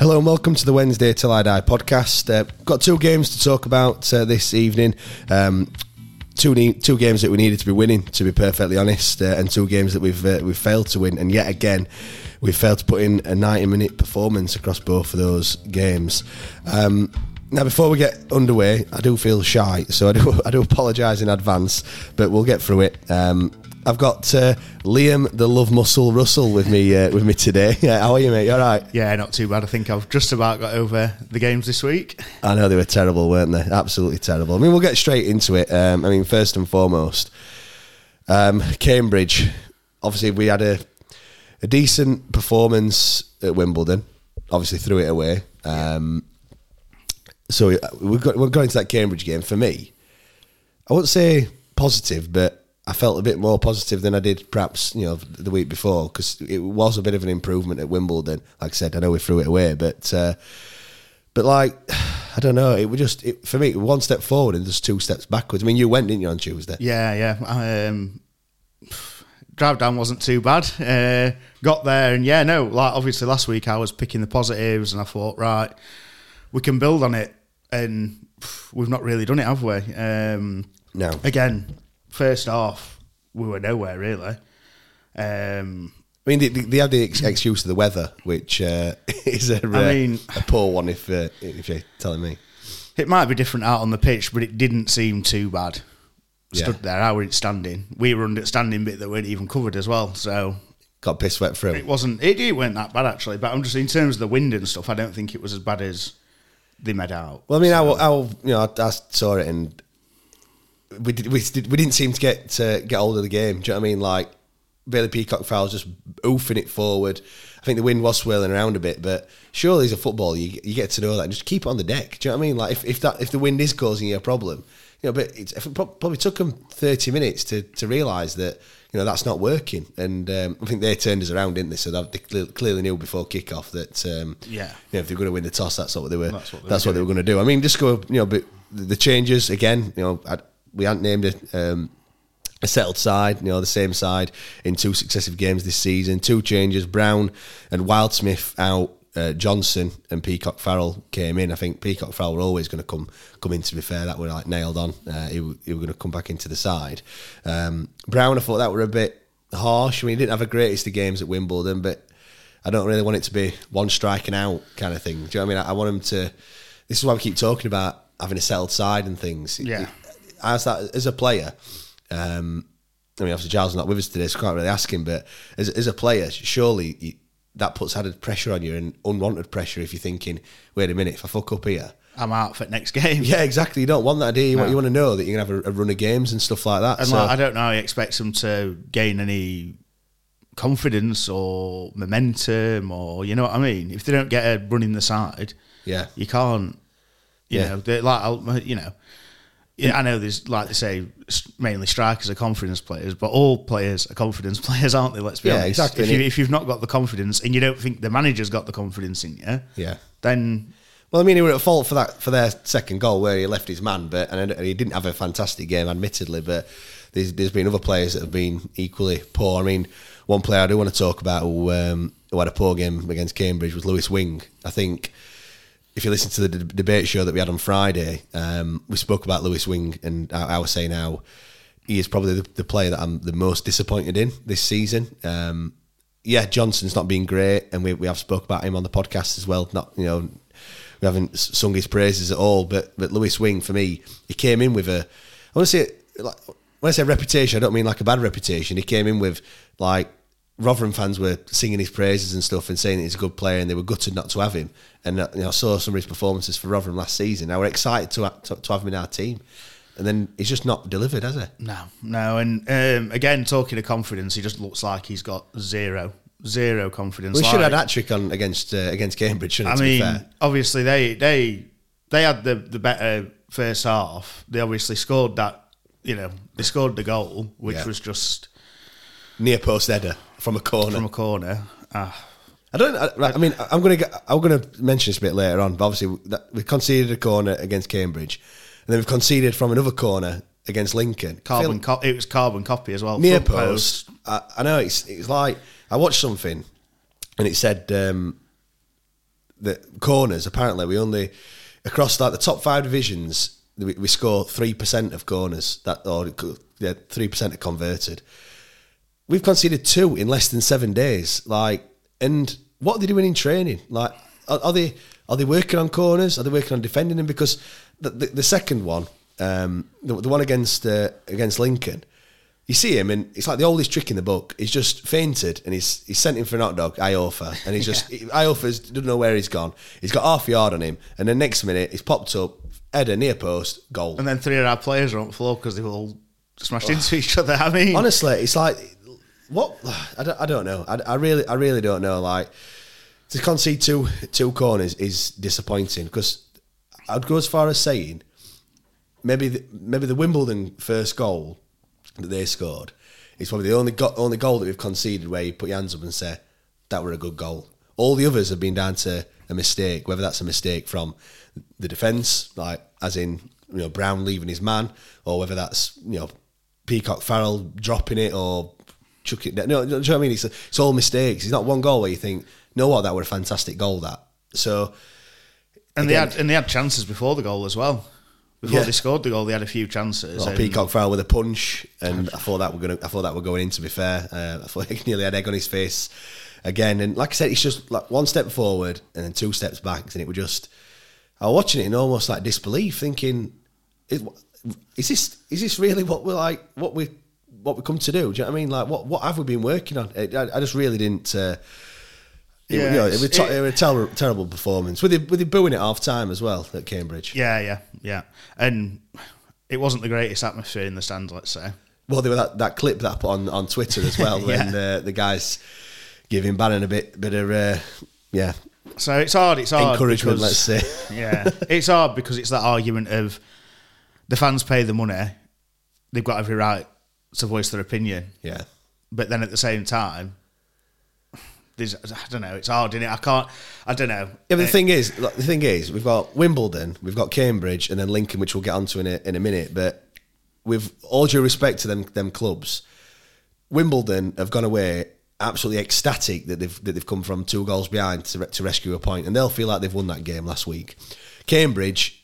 Hello and welcome to the Wednesday Till I Die podcast. Uh, got two games to talk about uh, this evening. Um, two ne- two games that we needed to be winning, to be perfectly honest, uh, and two games that we've uh, we've failed to win. And yet again, we've failed to put in a ninety minute performance across both of those games. Um, now, before we get underway, I do feel shy, so I do I do apologise in advance, but we'll get through it. Um, I've got uh, Liam, the Love Muscle Russell, with me uh, with me today. Yeah, how are you, mate? You all right? Yeah, not too bad. I think I've just about got over the games this week. I know they were terrible, weren't they? Absolutely terrible. I mean, we'll get straight into it. Um, I mean, first and foremost, um, Cambridge. Obviously, we had a a decent performance at Wimbledon. Obviously, threw it away. Um, so we- we got we're going to that Cambridge game. For me, I wouldn't say positive, but I felt a bit more positive than I did perhaps you know the week before because it was a bit of an improvement at Wimbledon. Like I said, I know we threw it away, but uh, but like I don't know, it was just it, for me one step forward and just two steps backwards. I mean, you went didn't you on Tuesday? Yeah, yeah. Um, drive down wasn't too bad. Uh, got there and yeah, no. Like obviously last week I was picking the positives and I thought right, we can build on it, and we've not really done it, have we? Um, No. Again, first off, we were nowhere really. Um, I mean, they, they the ex- excuse of the weather, which uh, is a, uh, mean- a poor one if uh, if you're telling me. It might be different out on the pitch, but it didn't seem too bad. Yeah. Stood there, how were it standing? We were under standing bit that weren't even covered as well. So Got piss wet through. it wasn't. It, it weren't that bad actually. But I'm just in terms of the wind and stuff. I don't think it was as bad as they made out. Well, I mean, I, I, you know, I, I saw it and we did, we did, we didn't seem to get to get hold of the game. Do you know what I mean? Like Bailey Peacock Farrell's just oofing it forward. I think the wind was swirling around a bit, but surely as a footballer, you you get to know that and just keep it on the deck. Do you know what I mean? Like if, if that if the wind is causing you a problem, you know, but it's, it probably took them thirty minutes to to realise that you know that's not working. And um, I think they turned us around, didn't they? So they clearly knew before kick off that um, Yeah. you know, if they're going to win the toss, that's what they were. That's what they that's were what they were going to do. I mean, just go, you know, but the the changes again. You know, I, we hadn't named it. Um, a settled side, you know, the same side in two successive games this season. Two changes: Brown and Wildsmith out. Uh, Johnson and Peacock Farrell came in. I think Peacock Farrell were always going to come come in. To be fair, that were like nailed on. Uh, he, he going to come back into the side. Um, Brown, I thought that were a bit harsh. I mean, he didn't have the greatest of games at Wimbledon, but I don't really want it to be one striking out kind of thing. Do you know what I mean? I, I want him to. This is why we keep talking about having a settled side and things. Yeah. As that as a player, um, I mean, obviously Giles is not with us today, so I can't really ask him. But as, as a player, surely you, that puts added pressure on you and unwanted pressure if you're thinking, wait a minute, if I fuck up here. I'm out for next game. Yeah, exactly. You don't want that, do you? No. you want to know that you're going to have a, a run of games and stuff like that. And so, like, I don't know how he expects them to gain any confidence or momentum or you know what I mean. If they don't get a run in the side, yeah. you can't. You Yeah. know, like you know. Yeah, I know there's like they say mainly strikers are confidence players, but all players are confidence players, aren't they? Let's be Yeah, honest. exactly. If, you, if you've not got the confidence and you don't think the manager's got the confidence in you, Yeah. then Well, I mean, he were at fault for that for their second goal where he left his man, but and he didn't have a fantastic game, admittedly. But there's, there's been other players that have been equally poor. I mean, one player I do want to talk about who, um, who had a poor game against Cambridge was Lewis Wing. I think if you listen to the d- debate show that we had on Friday, um, we spoke about Lewis Wing, and I, I was saying how he is probably the, the, player that I'm the most disappointed in this season. Um, yeah, Johnson's not been great, and we, we have spoke about him on the podcast as well. Not you know we haven't sung his praises at all, but but Lewis Wing for me, he came in with a I want to say like when I say reputation, I don't mean like a bad reputation. He came in with like Rotherham fans were singing his praises and stuff and saying he's a good player, and they were gutted not to have him. And uh, you know, I saw some of his performances for Rotherham last season. I were excited to, to, to have him in our team, and then he's just not delivered, has he? No, no. And um, again, talking of confidence, he just looks like he's got zero, zero confidence. We should have had trick on against uh, against Cambridge. Shouldn't I it, to be mean, fair? obviously they they they had the the better first half. They obviously scored that. You know, they scored the goal, which Yeah. was just near post header from a corner. from a corner. Ah, I don't. I, right, I mean, I'm going to get. I'm going to mention this a bit later on. But obviously, that, we conceded a corner against Cambridge, and then we've conceded from another corner against Lincoln. Carbon. Co- it was carbon copy as well. near Front post. I, I know it's it's like I watched something, and it said um, that corners. Apparently, we only across like the top five divisions, we, we score three percent of corners. That or could- yeah, three percent are converted. We've conceded two in less than seven days. Like, and what are they doing in training? Like, are, are they are they working on corners? Are they working on defending them? Because the the, the second one, um, the, the one against uh, against Lincoln, you see him and it's like the oldest trick in the book. He's just fainted and he's he's sent him for an hot dog, Iorfa, and he's just Iorfa's doesn't know where he's gone. He's got half a yard on him, and the next minute he's popped up, header near post, goal. And then three of our players are on the floor because they were all smashed into each other. I mean, Honestly, it's like what I don't, I don't know. I, I really I really don't know. Like to concede two two corners is disappointing because I'd go as far as saying maybe the, maybe the Wimbledon first goal that they scored is probably the only go, only goal that we've conceded where you put your hands up and say that were a good goal. All the others have been down to a mistake, whether that's a mistake from the defence, like as in you know Brown leaving his man, or whether that's you know Peacock Farrell dropping it or chucking it down. No, do you know what I mean? It's, it's all mistakes. It's not one goal where you think, know what, that were a fantastic goal. That so and they had and they had chances before the goal as well. Before Yeah. they scored the goal, they had a few chances. Well, Peacock Farrell with a punch, and I thought that were going. I thought that were going in. To be fair, uh, I thought he nearly had egg on his face again. And like I said, it's just like one step forward and then two steps back, and it was just. I was watching it in almost like disbelief, thinking, "Is, is this is this really what we're like? What we what we come to do? Do you know what I mean? Like, what what have we been working on? I, I- I just really didn't. Uh, it, Yeah, you know, it, was to- it- it was a ter- terrible performance. With it, with it booing at half time as well at Cambridge. Yeah, yeah, yeah. And it wasn't the greatest atmosphere in the stands, let's say. Well, there was that, that clip that I put on, on Twitter as well when uh, the guys giving Bannan a bit bit of uh, yeah So it's hard. It's hard. encouragement. because- Let's say yeah, it's hard because it's that argument of the fans pay the money, they've got every right to voice their opinion, yeah. but then at the same time, there's I don't know. It's hard, isn't it? I can't. I don't know. Yeah, but the Uh, thing is, the thing is, we've got Wimbledon, we've got Cambridge, and then Lincoln, which we'll get onto in a, in a minute. But with all due respect to them them clubs, Wimbledon have gone away absolutely ecstatic that they've that they've come from two goals behind to, to rescue a point, and they'll feel like they've won that game last week. Cambridge,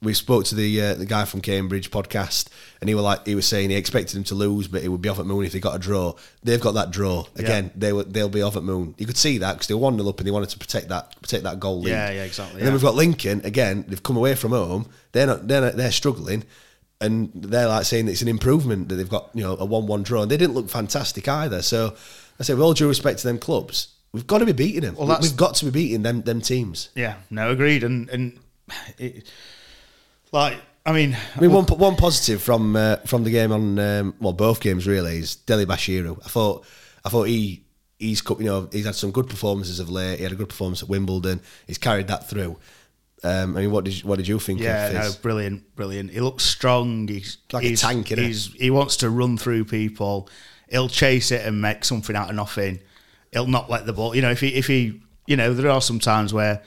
we spoke to the uh, the guy from Cambridge podcast, and he was like he was saying he expected them to lose, but it would be off at Moon if they got a draw. They've got that draw again. They were they'll be off at Moon. You could see that because they were one 0 up and they wanted to protect that protect that goal lead. Yeah, yeah, exactly, And then we've got Lincoln again. They've come away from home. They're not they're not, they're struggling. And they're like saying that it's an improvement that they've got, you know, a one-one draw, and they didn't look fantastic either. So I say, with all due respect to them clubs, we've got to be beating them. Well, we've got to be beating them them teams. Yeah, no, agreed. And and it, like, I mean, I mean, one one positive from uh, from the game on um, well, both games really is Dele-Bashiru. I thought I thought he he's you know he's had some good performances of late. He had a good performance at Wimbledon. He's carried that through. Um, I mean, what did you, what did you think yeah, of no, brilliant, brilliant. He looks strong. He's Like a he's, tank, innit? he's he wants to run through people. He'll chase it and make something out of nothing. He'll not let the ball. You know, if he if he you know, there are some times where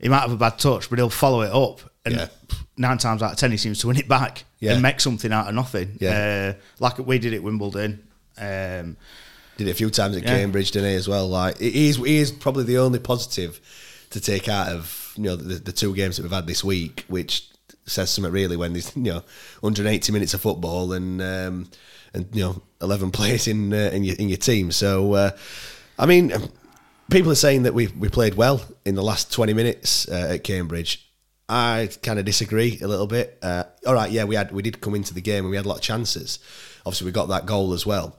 he might have a bad touch, but he'll follow it up. And Yeah. Nine times out of ten, he seems to win it back Yeah. and make something out of nothing. Yeah. Uh, like we did at Wimbledon. Um, Did it a few times at Yeah. Cambridge, didn't he, as well? Like he is, he is probably the only positive to take out of you know the, the two games that we've had this week, which says something really when there's you know 180 minutes of football and um, and you know 11 players in uh, in your in your team. So uh, I mean, people are saying that we we played well in the last 20 minutes uh, at Cambridge. I kind of disagree a little bit. Uh, all right, yeah, we had we did come into the game and we had a lot of chances. Obviously, we got that goal as well.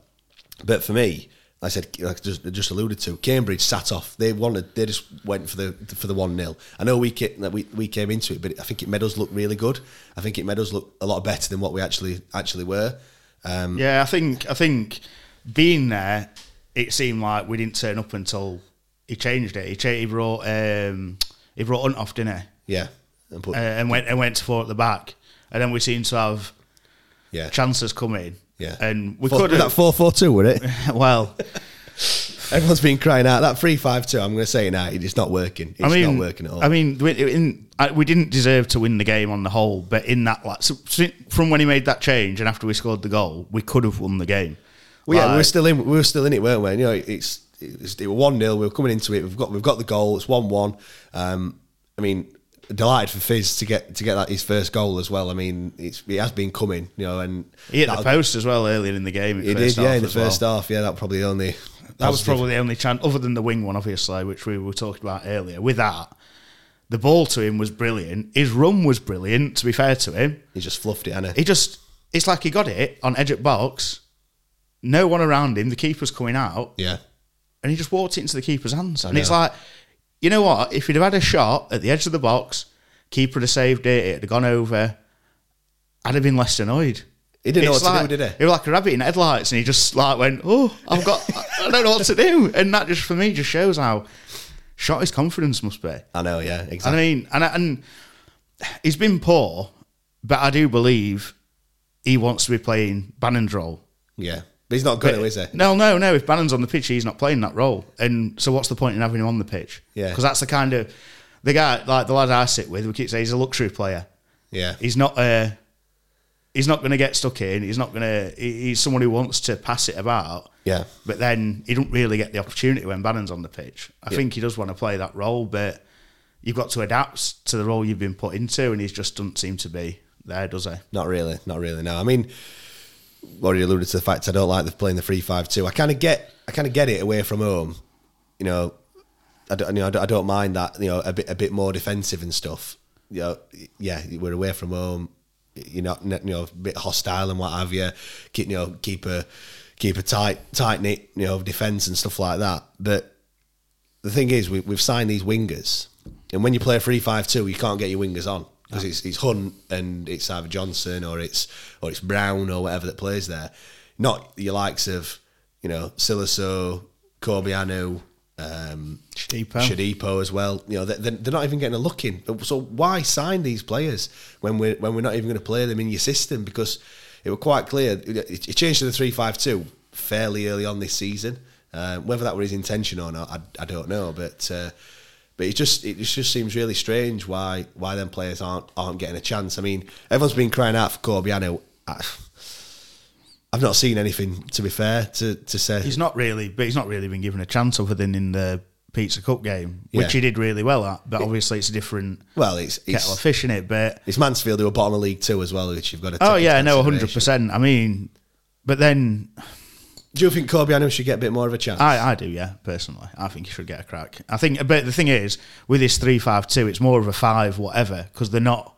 But for me, like I said, like just, just alluded to, Cambridge sat off. They wanted, they just went for the for the one 0 I know we came, we we came into it, but I think it made us look really good. I think it made us look a lot better than what we actually actually were. Um, yeah, I think I think being there, it seemed like we didn't turn up until he changed it. He, cha- he brought um, he brought Hunt off, didn't he? yeah, and put, Uh, and went and went to four at the back, and then we seemed to have yeah, chances coming. yeah. and we could that four four two, would it? Well, Everyone's been crying out that three five two. I'm going to say now. It's not working. It's I mean, not working at all. I mean, we, in, I- we didn't deserve to win the game on the whole, but in that, like, so, from when he made that change and after we scored the goal, we could have won the game. Well, yeah, we were still in. We were still in it, weren't we? You know, it's it's it was one 0 We were coming into it. We've got we've got the goal. It's one one. Um, I mean, delighted for Fizz to get to get that his first goal as well. I mean, it's it has been coming. You know, and He hit the post as well earlier in the game. He did, yeah, in the first half. Yeah, that probably the only. That was probably the only chance, other than the wing one, obviously, which we were talking about earlier. With that, the ball to him was brilliant. His run was brilliant. To be fair to him, he just fluffed it, and he just it's like he got it on edge at box, no one around him. The keeper's coming out, yeah, and he just walked it into the keeper's hands. And it's like, you know what? If he'd have had a shot at the edge of the box, keeper would have saved it. It'd have gone over. I'd have been less annoyed. He didn't know It's what to do, like- did he? He was like a rabbit in headlights, and he just like went, "Oh, I've got, I don't know what to do," and that just for me just shows how shot his confidence must be. I know. Yeah, exactly. I mean, and and he's been poor, but I do believe he wants to be playing Bannan's role. yeah, but he's not good, is he? No, no, no. If Bannan's on the pitch, he's not playing that role. And so, what's the point in having him on the pitch? Yeah. because that's the kind of the guy like the lad I sit with. We keep saying he's a luxury player. Yeah, He's not a. He's not going to get stuck in. He's not going to. He's someone who wants to pass it about. yeah, But then he don't really get the opportunity when Bannan's on the pitch. I Yeah. think he does want to play that role, but you've got to adapt to the role you've been put into, and he just doesn't seem to be there, does he? Not really, not really. No, I mean, already alluded to the fact I don't like the playing the three five two. I kind of get, I kind of get it away from home. You know, I don't, you know, I don't, I don't mind that. You know, a bit, a bit more defensive and stuff. You know, yeah, we're away from home. You're not, you know, a bit hostile and what have you. Keep, you know, keep a, keep a tight, tight knit, you know, defense and stuff like that. But the thing is, we, we've signed these wingers, and when you play a three-five-two, you can't get your wingers on because it's, it's Hunt and it's either Johnson or it's or it's Brown or whatever that plays there. Not your likes of you know Siliso, Corbeanu, um, Shodipo. Shodipo as well. You know they're, they're not even getting a look in. So why sign these players when we're when we're not even going to play them in your system? Because it was quite clear it, it changed to the three-five-two fairly early on this season. Uh, whether that was his intention or not, I, I don't know. But uh, but it just it just seems really strange why why them players aren't aren't getting a chance. I mean, everyone's been crying out for Corbeanu. I, I've not seen anything to be fair to to say. He's not really, but he's not really been given a chance other than in the Pizza Cup game, which Yeah. he did really well at. But obviously, it's a different well, it's kettle of fish in it. But it's Mansfield who are bottom of League Two as well, which you've got to. oh yeah, no, hundred percent. I mean, but then Do you think Corbeanu should get a bit more of a chance? I, I do, yeah, personally. I think he should get a crack. I think, but the thing is, with this 3 5 2, it's more of a 5 whatever, because they're not.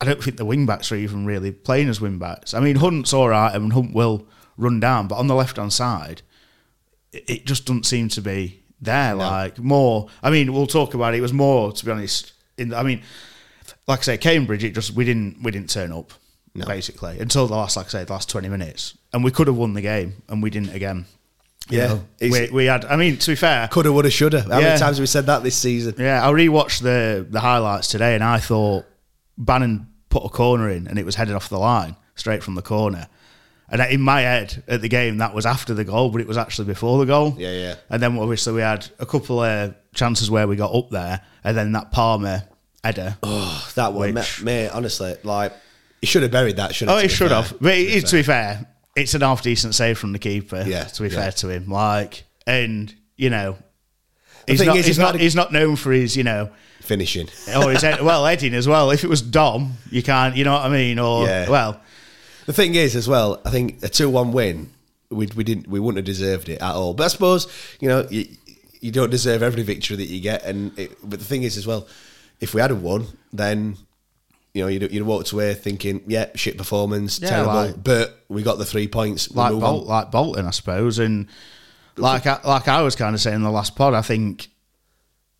I don't think the wing backs are even really playing as wing backs. I mean, Hunt's all right, and Hunt will run down, but on the left hand side, it, it just doesn't seem to be there. Like, more. I mean, we'll talk about it. It was more, to be honest. In I mean, like I say, Cambridge, it just, we didn't, we didn't turn up, basically, until the last, like I say, the last 20 minutes. And we could have won the game, and we didn't again. You Yeah, know, we, we had. I mean, to be fair, Coulda, woulda, shoulda. How Yeah. many times have we said that this season? yeah, I rewatched the the highlights today, and I thought Bannan put a corner in, and it was headed off the line straight from the corner, And in my head at the game, that was after the goal, but it was actually before the goal. Yeah, yeah. And then obviously we had a couple of chances where we got up there, and then that Palmer header. Oh, that one, Which- mate, mate, honestly, like he should have buried that. Shouldn't Oh, he should fair. have. But it, to be fair, it's an half decent save from the keeper. Yeah, To be yeah. fair to him, like, and you know, he's thing not. is, he's not. I'd- He's not known for his, you know, finishing. or his head, well heading as well. If it was Dom, you can't. You know what I mean? Or Yeah. well, The thing is, as well, I think a two-one win, we we didn't we wouldn't have deserved it at all. But I suppose you know you, you don't deserve every victory that you get. And it, but the thing is, as well, if we had have won, then you know you'd, you'd walked away thinking, yeah, shit performance, Yeah, terrible. like- but we got the three points. Like Bol- like Bolton, I suppose, and like I, like I was kind of saying in the last pod, I think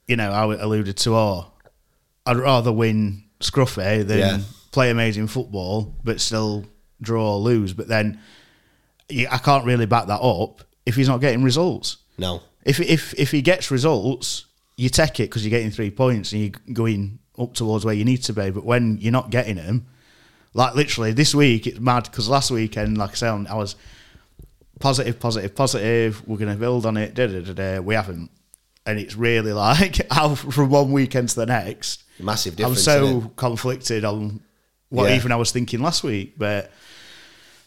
you know I alluded to, oh, I'd rather win scruffy than Yeah. play amazing football, but still draw or lose. But then I can't really back that up if he's not getting results. No, If if if he gets results, you take it because you're getting three points and you're going up towards where you need to be. But when you're not getting them, like literally this week, it's mad because last weekend, like I said, I was positive, positive, positive. We're going to build on it. Da, da, da, da. We haven't, and it's really like how from one weekend to the next. Massive I'm so conflicted on what Yeah. even I was thinking last week, but.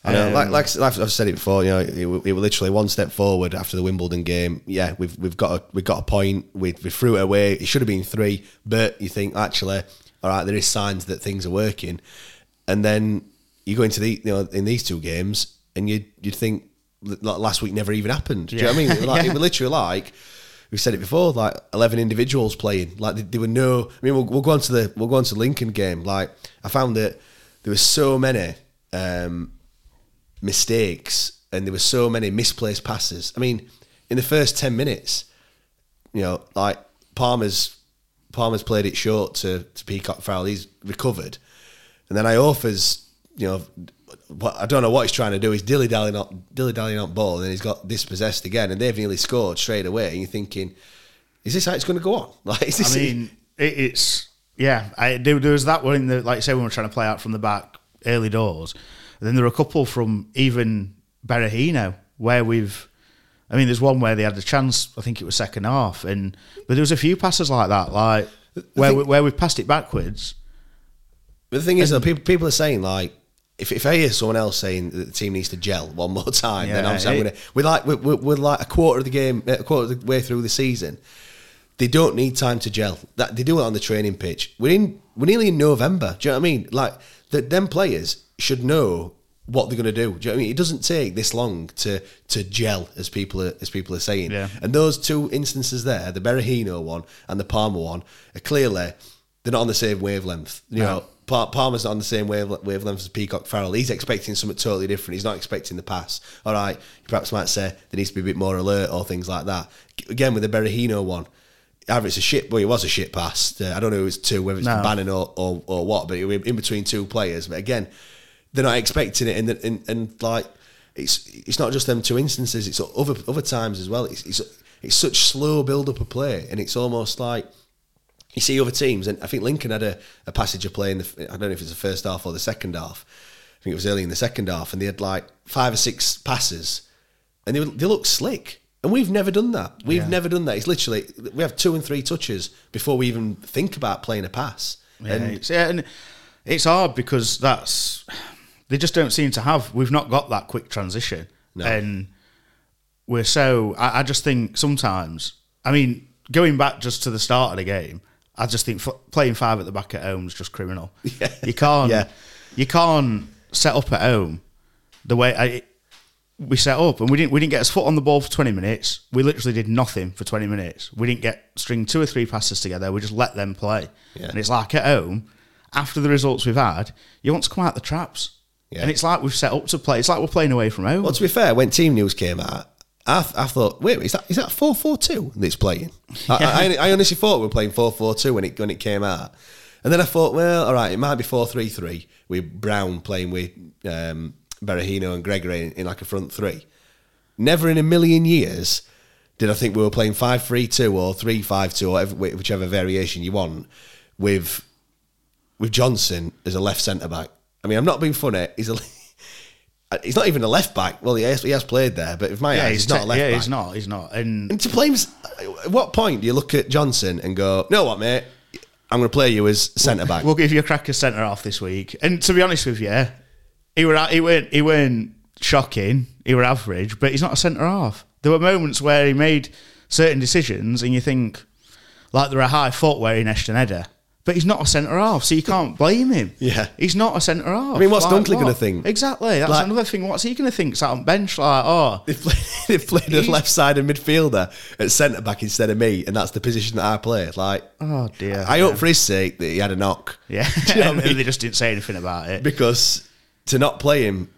I know, like, um, like like I've said it before. You know, it, it were literally one step forward after the Wimbledon game. Yeah, we've we've got a, we've got a point. We we threw it away. It should have been three, but you think actually, all right, there is signs that things are working, and then you go into the you know in these two games, and you you think last week never even happened. Do you know what I mean? Like, Yeah. It was literally like. We've said it before, like eleven individuals playing. Like there were no. I mean, we'll, we'll go on to the we'll go on to Lincoln game. Like I found that there were so many um, mistakes and there were so many misplaced passes. I mean, in the first ten minutes, you know, like Palmer's Palmer's played it short to, to Peacock Farrell. He's recovered, and then Iorfa's, you know, what I don't know what he's trying to do. He's dilly dallying on dilly dallying on ball, and then he's got dispossessed again, and they've nearly scored straight away. And you're thinking, is this how it's going to go on? Like, is this I mean, it, it's yeah. I, there, there was that one in the like you say when we were trying to play out from the back early doors. And then there are a couple from even Berahino where we've. I mean, there's one where they had a chance. I think it was second half, and but there was a few passes like that, like where thing- we, where we've passed it backwards. But the thing is, though, people people are saying like, if, if I hear someone else saying that the team needs to gel one more time, then Yeah, obviously I'm gonna. We're like we're, we're, we're like a quarter of the game, a quarter of the way through the season. They don't need time to gel. That they do it on the training pitch. We're in. We're nearly in November. Do you know what I mean? Like that. Them players should know what they're going to do. Do you know what I mean? It doesn't take this long to to gel, as people are as people are saying. Yeah. And those two instances there, the Berahino one and the Palmer one, are clearly they're not on the same wavelength. You know, Pa- Palmer's not on the same wavelength as Peacock Farrell. He's expecting something totally different. He's not expecting the pass. All right, you perhaps might say there needs to be a bit more alert or things like that. Again, with the Berahino one, either it's a shit, well, it was a shit pass. Uh, I don't know who it's to, whether it's No. Bannan or, or, or what, but in between two players. But again, they're not expecting it, and and, and like it's it's not just them two instances; it's other other times as well. It's it's, it's such slow build up of play, and it's almost like you see other teams, and I think Lincoln had a, a passage of play in the I don't know if it's the first half or the second half. I think it was early in the second half, and they had like five or six passes, and they were, they looked slick. And we've never done that. We've never done that. It's literally we have two and three touches before we even think about playing a pass. Yeah, and it's, yeah, and it's hard because that's they just don't seem to have. We've not got that quick transition, No. and we're so. I, I just think sometimes. I mean, going back just to the start of the game, I just think f- playing five at the back at home is just criminal. Yeah. You can't. Yeah. You can't set up at home the way I, we set up, and we didn't. We didn't get us foot on the ball for twenty minutes. We literally did nothing for twenty minutes. We didn't get string two or three passes together. We just let them play, Yeah. and it's like at home. After the results we've had, you want to come out the traps, Yeah. and it's like we've set up to play. It's like we're playing away from home. Well, to be fair, when team news came out, I, th- I thought, wait, is that is that four four two that's playing? I, I, I honestly thought we were playing four four two when it when it came out, and then I thought, well, all right, it might be four three three with Brown playing with um, Berahino and Gregory in, in like a front three. Never in a million years did I think we were playing five three two or three five two or whatever, whichever variation you want with with Johnson as a left centre back. I mean, I'm not being funny. He's a he's not even a left back. Well, he has, he has played there, but if my eyes, he's, not a left yeah, back. he's not. He's not. And And to play him, at what point do you look at Johnson and go, "No, what, mate? I'm going to play you as centre back." we'll give you a cracker centre off this week. And to be honest with you, he were he weren't he weren't shocking. He were average, but he's not a centre half. There were moments where he made certain decisions, and you think like they're a high foot where in Ashton header. But he's not a centre half, so you can't blame him. Yeah. he's not a centre half. I mean, what's Like, Dunkley gonna think? Exactly, that's Like- another thing. What's he going to think? Sat on bench like, oh, They've played, they've played a left sided midfielder at centre back instead of me, and that's the position that I play. Like, oh dear. I yeah. hope for his sake that he had a knock. Yeah, Do you know what I mean? they just didn't say anything about it. because to not play him,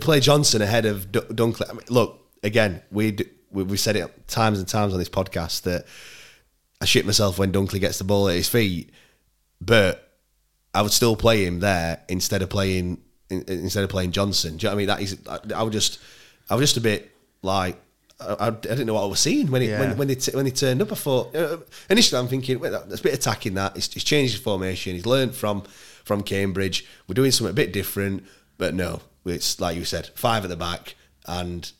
play Johnson ahead of D- Dunkley. I mean, look, again, we d- we we said it times and times on this podcast that I shit myself when Dunkley gets the ball at his feet, but I would still play him there instead of playing in, instead of playing Johnson. Do you know what I mean? That is, I, I would just, I was just a bit like. I, I didn't know what I was seeing when it, Yeah. when when they t- when they turned up. I thought uh, initially I'm thinking, wait, that's a bit attacking. That he's, he's changed his formation. He's learned from from Cambridge. We're doing something a bit different, but no, it's like you said, five at the back, and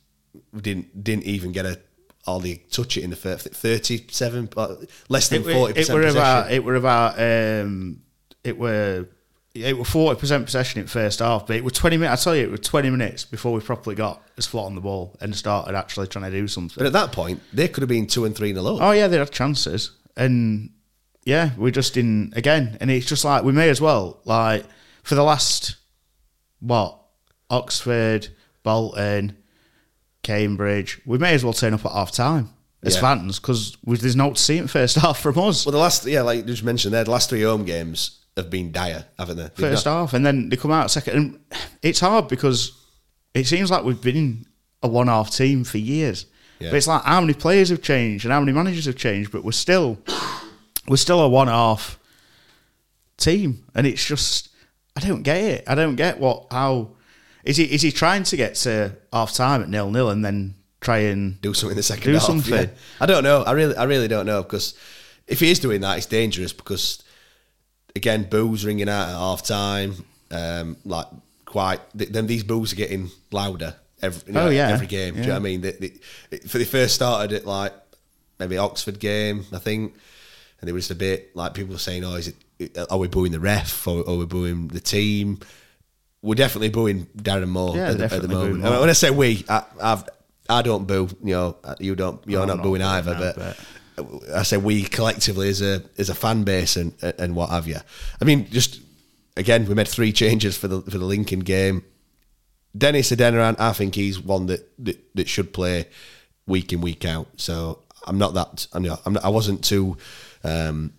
we didn't didn't even get a hardly touch it in the first thirty seven, less than it, were- forty it percent were possession. about it were about um, it were it were forty percent possession in first half, but it was twenty minutes. I tell you, it was twenty minutes before we properly got his foot on the ball and started actually trying to do something. But at that point, they could have been two and three in a low. Oh yeah, they had chances, and yeah, we just didn't again. And it's just like we may as well like for the last what Oxford, Bolton, Cambridge, we may as well turn up at half time as Yeah. fans because there's no to see in first half from us. Well, the last, yeah, like you just mentioned there, the last three home games have been dire, haven't they? They've first not- half, and then they come out second. And it's hard because it seems like we've been a one-half team for years. Yeah. But it's like how many players have changed and how many managers have changed, but we're still we're still a one-half team, and it's just I don't get it. I don't get what how is he is he trying to get to half time at nil nil and then try and do something in the second Do half. something. yeah. I don't know. I really, I really don't know because if he is doing that, it's dangerous because again, boos ringing out at half time. Um, like quite, then these boos are getting louder every, you know, Oh, yeah. every game. Do you know what I mean? They, they, for they first started at like maybe Oxford game, I think, and they were just a bit like people were saying, "Oh, is it? Are we booing the ref or are we booing the team?" We're definitely booing Darren Moore Yeah, at, the, at the moment. When I say we, I, I've I don't boo. You know, you don't. You're I'm not, not booing either. no, but, I say we collectively as a as a fan base and and what have you. I mean, just again, we made three changes for the for the Lincoln game. Dennis Adeniran, I think he's one that, that that should play week in week out. So I'm not that. I'm not. I'm not I wasn't too. Um,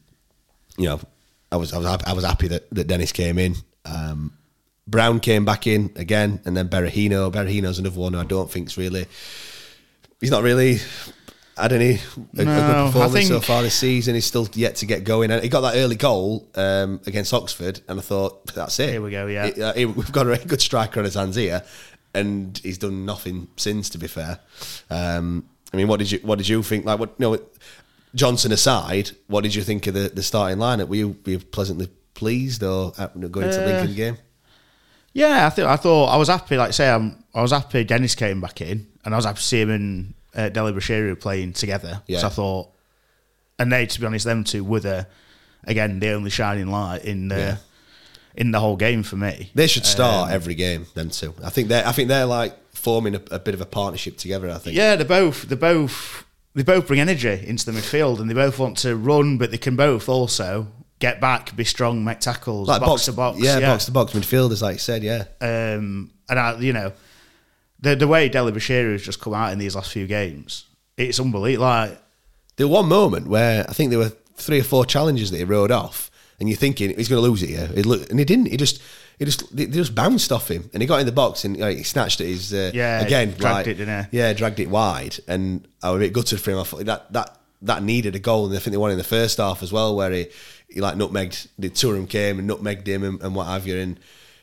you know, I was I was I was happy that, that Dennis came in. Um, Brown came back in again, and then Berahino. Berahino's another one who I don't think's really. He's not really had any a, a No, I good performance so far this season. He's still yet to get going, and he got that early goal um, against Oxford, and I thought that's it. Here we go, yeah. It- uh, it- we've got a good striker on his hands here, and he's done nothing since. To be fair, um, I mean, what did you what did you think? Like, what know, Johnson aside, what did you think of the, the starting lineup? Were you, were you pleasantly pleased or uh, going to Uh, Lincoln game? Yeah, I think I thought I was happy. Like say, I'm, I was happy Dennis came back in, and I was happy to see him and uh, Dele-Bashiru playing together. Yeah. So I thought, and they, to be honest, them two were the again the only shining light in the Yeah. in the whole game for me. They should start Um, every game. Them two. I think they. I think they're like forming a, a bit of a partnership together. I think. Yeah, they're both they both they both bring energy into the midfield, and they both want to run, but they can both also get back, be strong, make tackles, Like box, to box. Yeah, box to box midfielders, like you said. Yeah. Um, and I, you know, the the way Dele-Bashiru has just come out in these last few games, it's unbelievable. Like, There was one moment where I think there were three or four challenges that he rode off, and you're thinking he's going to lose it here. And he didn't. He just, he just, they just bounced off him, and he got in the box and like, he snatched at his. Uh, Yeah, again, dragged like- it, didn't he? Yeah, dragged it wide, and I was a bit gutted for him. I thought that that that needed a goal, and I think they won in the first half as well, where he, he like nutmegged. The of came and nutmegged him and, and what have you, and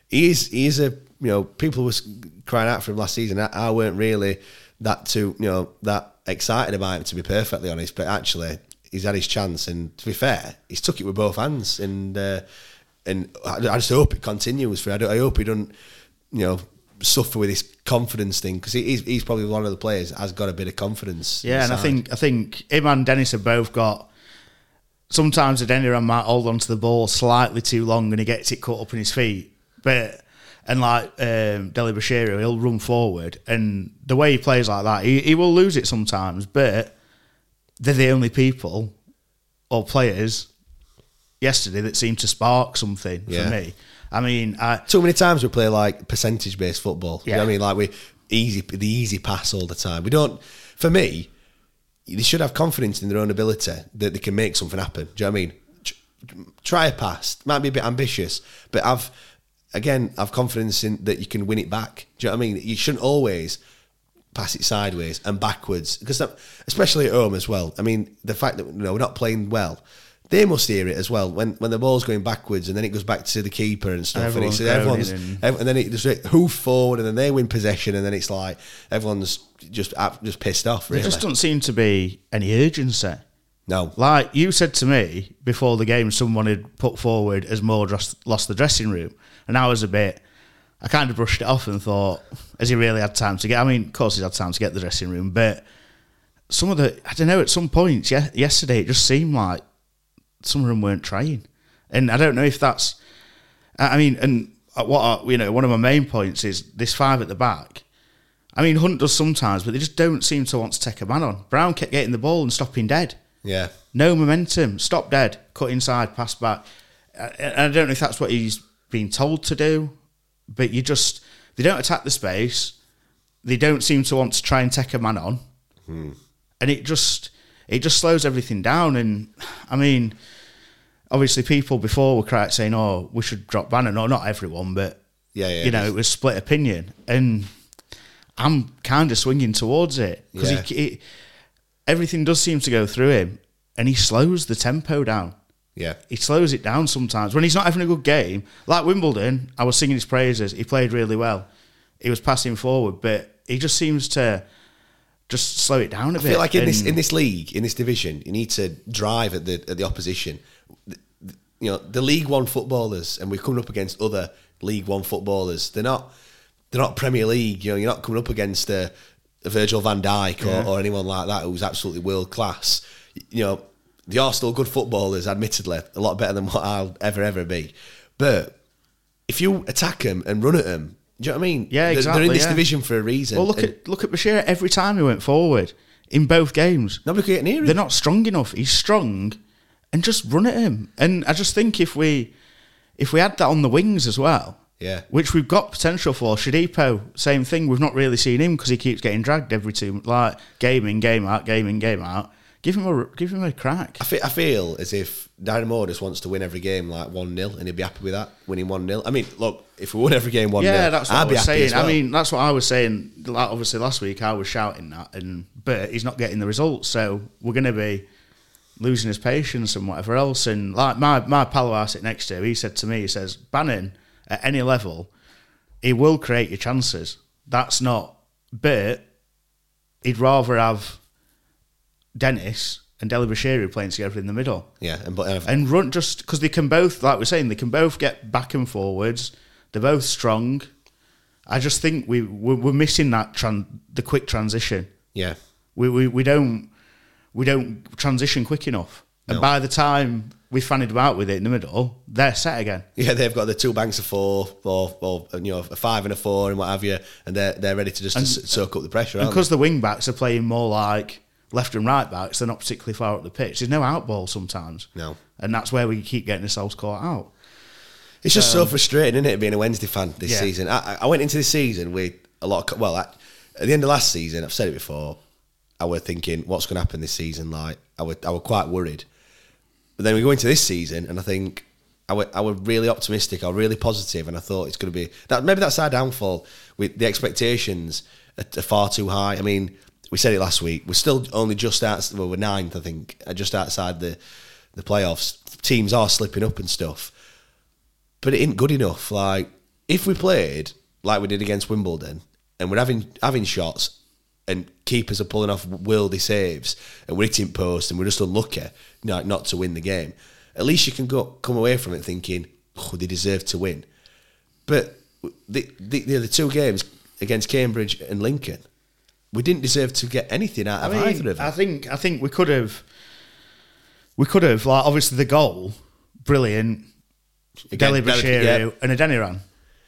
he's is he is a you know people was crying out for him last season. I, I weren't really that too you know that excited about him to be perfectly honest, but actually he's had his chance, and to be fair, he's took it with both hands, and uh, and I, I just hope it continues for. I, I hope he doesn't you know suffer with this confidence thing because he's he's probably one of the players that has got a bit of confidence. Yeah, and I think I think him and Dennis have both got. Sometimes Adeniran might hold on to the ball slightly too long and he gets it caught up in his feet. But and like um, Dele-Bashiru, he'll run forward and the way he plays like that, he, he will lose it sometimes. But they're the only people or players yesterday that seemed to spark something Yeah. for me. I mean, I, too many times we play like percentage based football. You know what I mean? Like we easy the easy pass all the time. We don't. For me, they should have confidence in their own ability that they can make something happen. Do you know what I mean? Try a pass. Might be a bit ambitious, but I've again I've confidence in that you can win it back. Do you know what I mean? You shouldn't always pass it sideways and backwards because especially at home as well. I mean, the fact that you know we're not playing well. They must hear it as well when when the ball's going backwards and then it goes back to the keeper and stuff. And, it's, everyone's and- and then it just hoof forward and then they win possession and then it's like everyone's just just pissed off. there just doesn't seem to be any urgency. no. Like you said to me before the game, someone had put forward as Moore lost, lost the dressing room, and I was a bit. I kind of brushed it off and thought, has he really had time to get? I mean, of course he's had time to get the dressing room, but some of the I don't know. At some points, yeah, yesterday it just seemed like some of them weren't trying, and I don't know if that's. I mean, and what you know, one of my main points is this five at the back. I mean, Hunt does sometimes, but they just don't seem to want to take a man on. Brown kept getting the ball and stopping dead. Yeah. No momentum. Stop dead. Cut inside. Pass back. And I don't know if that's what he's been told to do, but you just they don't attack the space. They don't seem to want to try and take a man on, hmm. and it just it just slows everything down. And I mean, obviously, people before were crying saying, "Oh, we should drop Bannan." No, not everyone, but Yeah, yeah, you know, it was split opinion, and I'm kind of swinging towards it because Yeah. he, he, everything does seem to go through him, and he slows the tempo down. Yeah. He slows it down sometimes when he's not having a good game. Like Wimbledon, I was singing his praises. He played really well. He was passing forward, but he just seems to just slow it down a I bit. I feel like in this in this league, in this division, you need to drive at the at the opposition. You know, the League One footballers, and we're coming up against other League One footballers. They're not they're not Premier League. You know, you're not coming up against a, a Virgil Van Dijk or, or anyone like that who's absolutely world class. You know, they are still good footballers, admittedly, a lot better than what I'll ever ever be. But if you attack them and run at them, do you know what I mean? Yeah, They're- exactly. They're in this yeah. division for a reason. Well, look And at look at Bashir. Every time he went forward in both games, nobody could get near him. they're not strong enough. He's strong, and just run at him. And I just think if we if we had that on the wings as well, Yeah. which we've got potential for. Shodipo, same thing. We've not really seen him because he keeps getting dragged every two like game in, game out, game in, game out. Give him a give him a crack. I feel, I feel as if Dynamo just wants to win every game like 1 0 and he'd be happy with that, winning 1 0. I mean, look, if we won every game 1 0, Yeah, that's what I'd i be was saying. well. I mean, that's what I was saying. Like, obviously, last week I was shouting that, and but he's not getting the results, so we're going to be losing his patience and whatever else. And like my my pal who I sit next to, he said to me, he says, Bannan at any level, he will create your chances. That's not, but he'd rather have Dennis and Dele-Bashiru playing together in the middle yeah, and, but, uh, and run just because they can both, like we're saying, they can both get back and forwards. They're both strong. I just think we we're, we're missing that tran- the quick transition. yeah, We, we we don't we don't transition quick enough, and No. by the time we fannied about with it in the middle, they're set again. yeah, they've got the two banks of four or, or you know, a five and a four and what have you, and they're, they're ready to just And- s- soak up the pressure, And because the wing backs are playing more like left and right backs, they're not particularly far up the pitch. There's no out ball sometimes. No. and that's where we keep getting ourselves caught out. It's just so um, frustrating, isn't it, being a Wednesday fan this Yeah. season? I, I went into this season with a lot of, well, I, at the end of last season, I've said it before, I was thinking, what's going to happen this season? Like, I was, I was quite worried. But then we go into this season, and I think I were, I were really optimistic. I was really positive, and I thought it's going to be that. Maybe that's our downfall. With the expectations are, are far too high. I mean, we said it last week. We're still only just out. Well, we're ninth, I think, uh, just outside the the playoffs. Teams are slipping up and stuff, but it ain't good enough. Like if we played like we did against Wimbledon, and we're having having shots and keepers are pulling off worldy saves and we're hitting post and we're just unlucky not, not to win the game. At least you can go come away from it thinking, oh, they deserve to win. But the the, the, the two games against Cambridge and Lincoln, we didn't deserve to get anything out I of mean, either of them. I think I think we could have we could have like obviously the goal, brilliant. Again, Dele-Bashiru yeah. and Adeniran.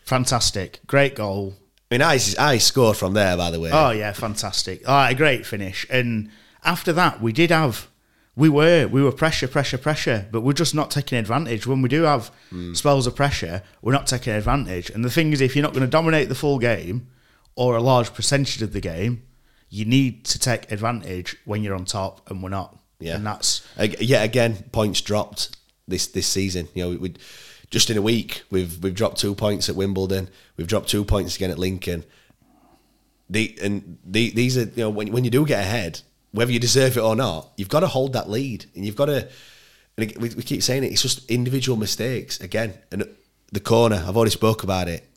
Fantastic. Great goal. I mean, I, I scored from there, by the way. Oh yeah, fantastic. All right, a great finish. And after that, we did have, we were, we were pressure, pressure, pressure, but we're just not taking advantage. When we do have Hmm. spells of pressure, we're not taking advantage. And the thing is, if you're not going to dominate the full game or a large percentage of the game, you need to take advantage when you're on top, and we're not. Yeah. and that's Yet again, points dropped this this season. You know, we just in a week we've we've dropped two points at Wimbledon. We've dropped two points again at Lincoln. The and the, these are you know when when you do get ahead, whether you deserve it or not, you've got to hold that lead, and you've got to. And we, we keep saying it. It's just individual mistakes again. And the corner, I've already spoke about it.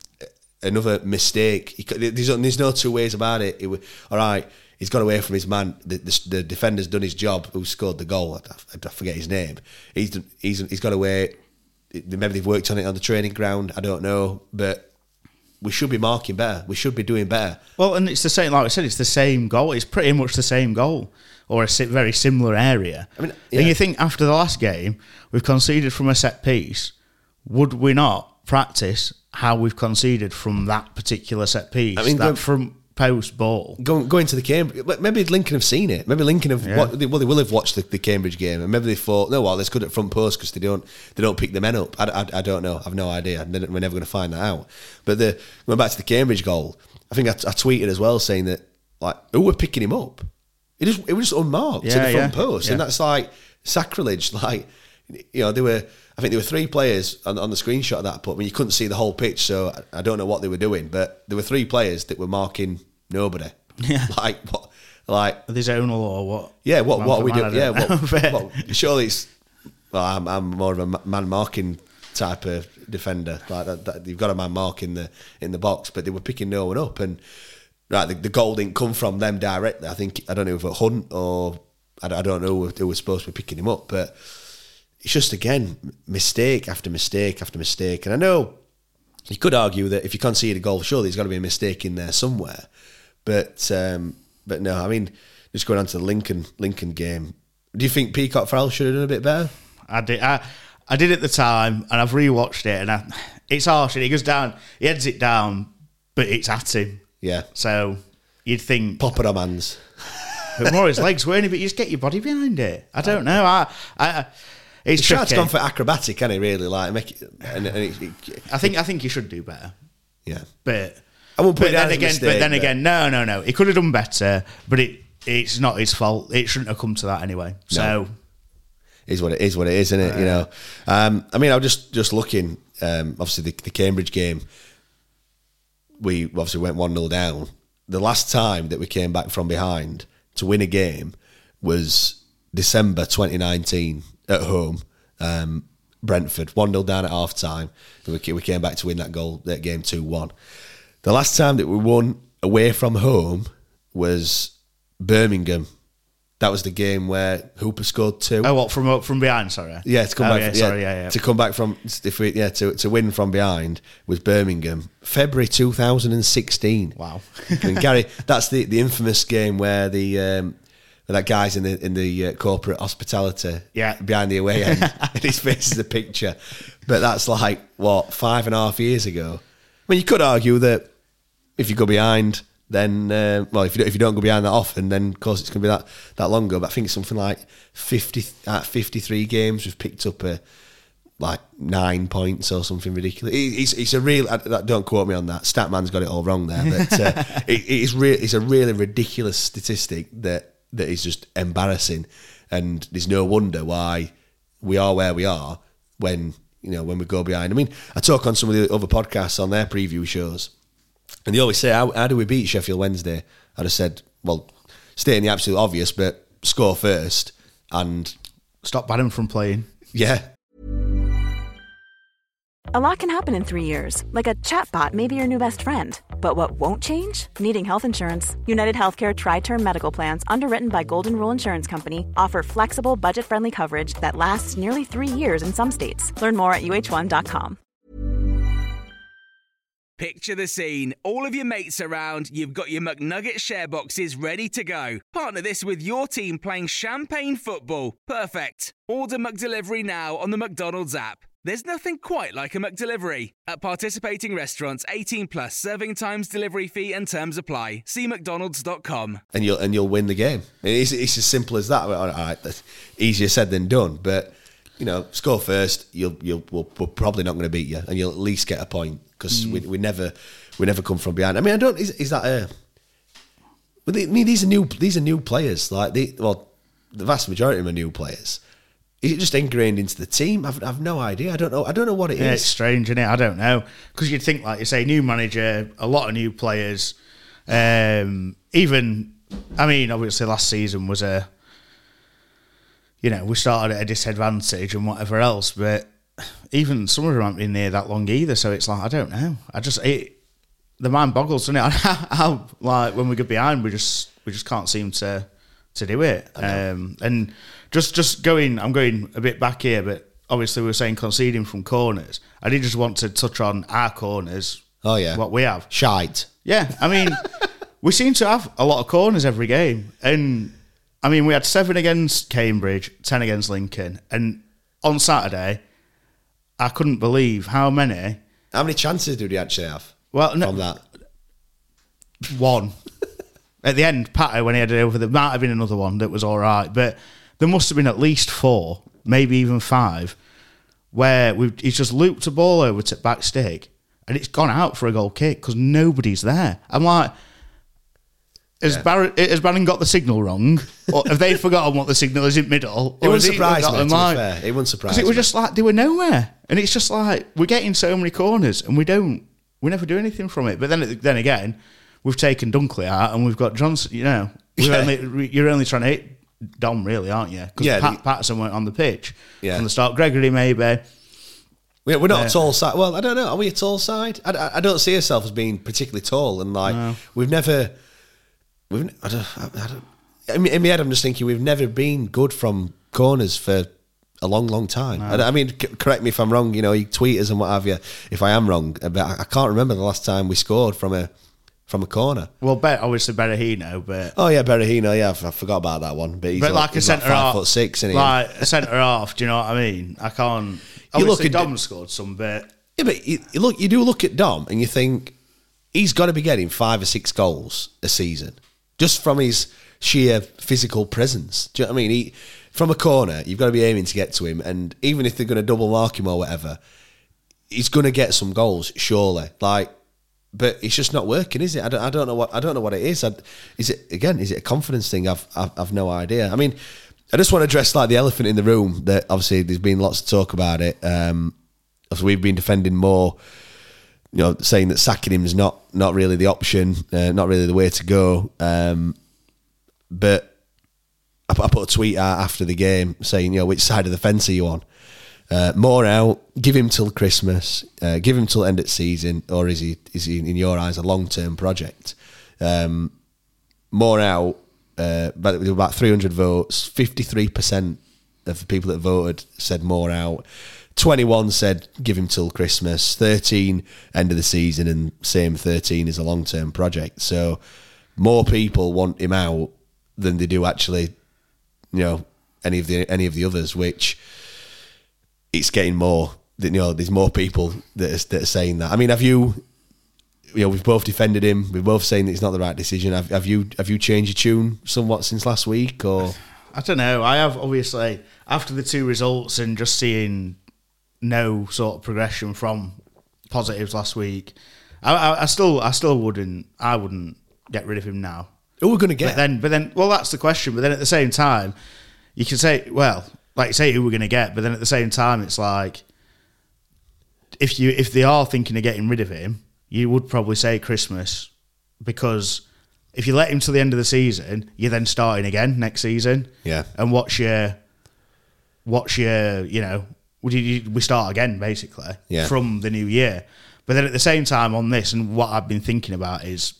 Another mistake. He There's, there's no two ways about it. it all right, he's got away from his man. The, the, the defender's done his job. Who scored the goal? I, I forget his name. He's he's he's got away. Maybe they've worked on it on the training ground. I don't know, but we should be marking better. We should be doing better. Well, and it's the same. Like I said, it's the same goal. It's pretty much the same goal, or a very similar area. I mean, yeah. and you think after the last game, we've conceded from a set piece. Would we not practice how we've conceded from that particular set piece? I mean, that from post ball. Going going to the Cambridge, maybe Lincoln have seen it. Maybe Lincoln have. Yeah. they- well, they will have watched the, the Cambridge game, and maybe they thought, no, well, let's good at front post because they don't they don't pick the men up. I, I, I don't know. I've no idea. We're never going to find that out. But the going back to the Cambridge goal, I think I, I tweeted as well saying that like who were picking him up? It just it was just unmarked to Yeah, the front yeah, post, and that's like sacrilege. Like you know, there were I think there were three players on, on the screenshot of that, but I mean, you couldn't see the whole pitch, so I, I don't know what they were doing. But there were three players that were marking nobody. Yeah. like what? Like Are they zonal or what? yeah, what Man what are we doing? Yeah, what, what, surely it's. Well, I'm, I'm more of a man marking type of defender. Like that, that, you've got a man mark in the in the box, but they were picking no one up, and right, the, the goal didn't come from them directly. I think I don't know if it Hunt or I, don't- I don't know who was supposed to be picking him up, but it's just again mistake after mistake after mistake, and I know you could argue that if you concede a goal, surely there's got to be a mistake in there somewhere. But um, but no, I mean, just going on to the Lincoln Lincoln game. Do you think Peacock Farrell should have done a bit better? I did. I, I did at the time, and I've rewatched it, and I, it's harsh. And he goes down, he heads it down, but it's at him. Yeah, So you'd think pop it on hands. But more his legs, weren't he? But you just get your body behind it. I don't know. I, I, He's tricky. gone for acrobatic, can he? Really like make it, and, and it, it- I think I think he should do better. yeah. But I won't put but it then again, mistake, but then but- again, no, no, no. He could have done better, but it it's not his fault. It shouldn't have come to that anyway. So is what it is. What it is, isn't it? you know. Um, I mean, I was just just looking. Um, obviously, the, the Cambridge game, we obviously went one 0 down. The last time that we came back from behind to win a game was December 2019 at home. Um, Brentford one 0 down at half time. We we came back to win that goal that game two one. The last time that we won away from home was Birmingham. That was the game where Hooper scored two. oh, what from from behind? Sorry. Yeah, to come Oh, back. Yeah, yeah, sorry. Yeah, yeah. To come back from if we yeah to to win from behind was Birmingham, February two thousand and sixteen. Wow. and Gary, that's the the infamous game where the. Um, that guy's in the in the uh, corporate hospitality, Yeah. behind the away end, and his face is a picture. But that's like what five and a half years ago. I mean, you could argue that if you go behind, then uh, well, if you don't, if you don't go behind that often, then of course it's going to be that that long ago. But I think it's something like fifty at fifty three games we've picked up a like nine points or something ridiculous. It- It's, it's a real. Don't quote me on that. Statman's got it all wrong there, but uh, it, it's re- It's a really ridiculous statistic that that is just embarrassing, and there's no wonder why we are where we are when you know when we go behind. I mean, I talk on some of the other podcasts on their preview shows, and they always say, "How, how do we beat Sheffield Wednesday?" I just said, "Well, stating the absolute obvious, but score first, and Stop Bannan from playing. yeah." A lot can happen in three years, like a chatbot may be your new best friend. But what won't change? Needing health insurance. United Healthcare Tri Term Medical Plans, underwritten by Golden Rule Insurance Company, offer flexible, budget friendly coverage that lasts nearly three years in some states. Learn more at uh1.com. Picture the scene. All of your mates around, you've got your McNugget share boxes ready to go. Partner this with your team playing champagne football. Perfect. Order McDelivery now on the McDonald's app. There's nothing quite like a McDelivery. At participating restaurants, 18 plus serving times, delivery fee, and terms apply. See McDonald's.com. and you'll and you'll win the game. It's, it's as simple as that. All right, that's easier said than done. But you know, score first. You'll you'll we're, we're probably not going to beat you, and you'll at least get a point because mm. we, we never we never come from behind. I mean, I don't. Is, is that a? Well, they, I mean, these are new. These are new players. Like they, well, the vast majority of them are new players. Is it just ingrained into the team? I've, I've no idea. I don't know. I don't know what it is. Yeah, it's strange, isn't it? I don't know because you'd think, like you say, new manager, a lot of new players. Um, even, I mean, obviously last season was a, you know, we started at a disadvantage and whatever else, but even some of them haven't been there that long either. So it's like I don't know. I just it, the mind boggles, doesn't it? How like when we get behind, we just we just can't seem to to do it. Um, and just just going, I'm going a bit back here, but obviously we were saying conceding from corners. I did just want to touch on our corners. Oh yeah, what we have. shite. Yeah, I mean, we seem to have a lot of corners every game, and I mean, we had seven against Cambridge, ten against Lincoln, and on Saturday, I couldn't believe how many. How many chances did he actually have Well, no, from that? one at the end. Patty when he had it over, there might have been another one that was all right, but there must have been at least four, maybe even five, where we've he's just looped a ball over to back stick and it's gone out for a goal kick because nobody's there. I'm like. Has, Barrett, has Bannan got the signal wrong? Or have they forgotten what the signal is in middle? It wouldn't surprise me. forgotten? To be Like- fair, it wouldn't surprise because it was me. just like they were nowhere, and it's just like we're getting so many corners, and we don't, we never do anything from it. But then, then again, we've taken Dunkley out, and we've got Johnson. You know, Yeah. only, you're only trying to hit Dom, really, aren't you? Because Yeah, Pat, the- Paterson went on the pitch Yeah. from the start. Gregory maybe. We're, we're not Yeah. a tall side. Well, I don't know. Are we a tall side? I, I- don't see ourselves as being particularly tall, and like we've never, we've. I don't. I, I don't. I mean, in my head, I'm just thinking we've never been good from corners for a long, long time. I, I mean, c- correct me if I'm wrong. You know, you tweet us and what have you. If I am wrong, but I, I can't remember the last time we scored from a from a corner. Well, bet obviously oh, Berahino, but Oh yeah, Berahino. Yeah, I forgot about that one. But he's but like, like a centre five half, foot six, isn't he? like a centre half. Do you know what I mean? I can't. You look at- Dom scored some, but Yeah, but you, you look, you do look at Dom and you think he's got to be getting five or six goals a season just from his sheer physical presence. Do you know what I mean? He, from a corner, you've got to be aiming to get to him, and even if they're going to double mark him or whatever, he's going to get some goals surely. Like, but it's just not working, is it? I don't, I don't know what I don't know what it is. I, is it again? Is it a confidence thing? I've, I've I've no idea. I mean, I just want to address like the elephant in the room. That obviously there's been lots of talk about it. Um, we've been defending more, you know, saying that sacking him is not not really the option, uh, not really the way to go. Um, but I, put- I put a tweet out after the game saying, you know, which side of the fence are you on? Uh, Moore out, give him till Christmas, uh, give him till end of season, or is he is he in your eyes a long term project? Um, Moore out, uh, but there about three hundred votes. Fifty three percent of the people that voted said Moore out. Twenty one said give him till Christmas. Thirteen end of the season, and same thirteen is a long term project. So more people want him out than they do actually, you know, any of the any of the others. Which it's getting more. You know, there's more people that are, that are saying that. I mean, have you? You know, we've both defended him. We're both saying that it's not the right decision. Have, have you? Have you changed your tune somewhat since last week? Or I don't know. I have obviously after the two results and just seeing no sort of progression from positives last week. I, I, I still, I still wouldn't, I wouldn't get rid of him now. who are we going to But get? then, but then, well, that's the question. But then at the same time, you can say, well, like you say, who we're going to get. But then at the same time, it's like if you if they are thinking of getting rid of him, you would probably say Christmas because if you let him to the end of the season, you're then starting again next season. Yeah. And what's your what's your you know we start again basically Yeah. from the new year. But then at the same time on this and what I've been thinking about is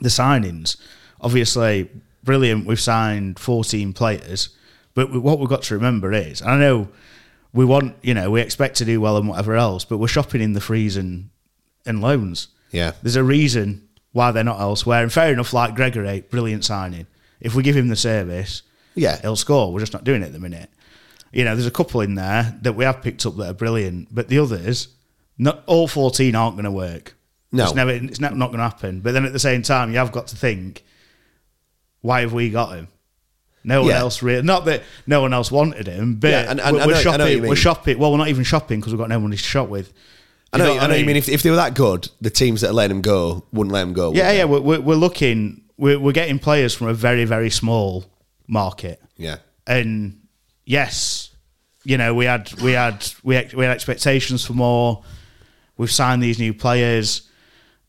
the signings. Obviously, brilliant. We've signed 14 players, but what we've got to remember is, I know we want, you know, we expect to do well and whatever else, but we're shopping in the frees and, and loans. Yeah. There's a reason why they're not elsewhere. And fair enough, like Gregory, eh, brilliant signing. If we give him the service, Yeah. he'll score. We're just not doing it at the minute. You know, there's a couple in there that we have picked up that are brilliant, but the others, not all 14 aren't going to work. No. It's never. It's not, not going to happen. But then at the same time, you have got to think, why have we got him? No one Yeah. else really. Not that no one else wanted him, but Yeah, and- and we're, I know- I know what shopping. you mean. We're shopping. Well, we're not even shopping because we've got no one to shop with. I You know, what I know. You mean if, if they were that good, the teams that are letting him go wouldn't let him go. would Yeah, they? yeah. We're, we're, we're looking. We're, we're getting players from a very, very small market, yeah. and yes, you know, we had we had we had, we had expectations for more. We've signed these new players,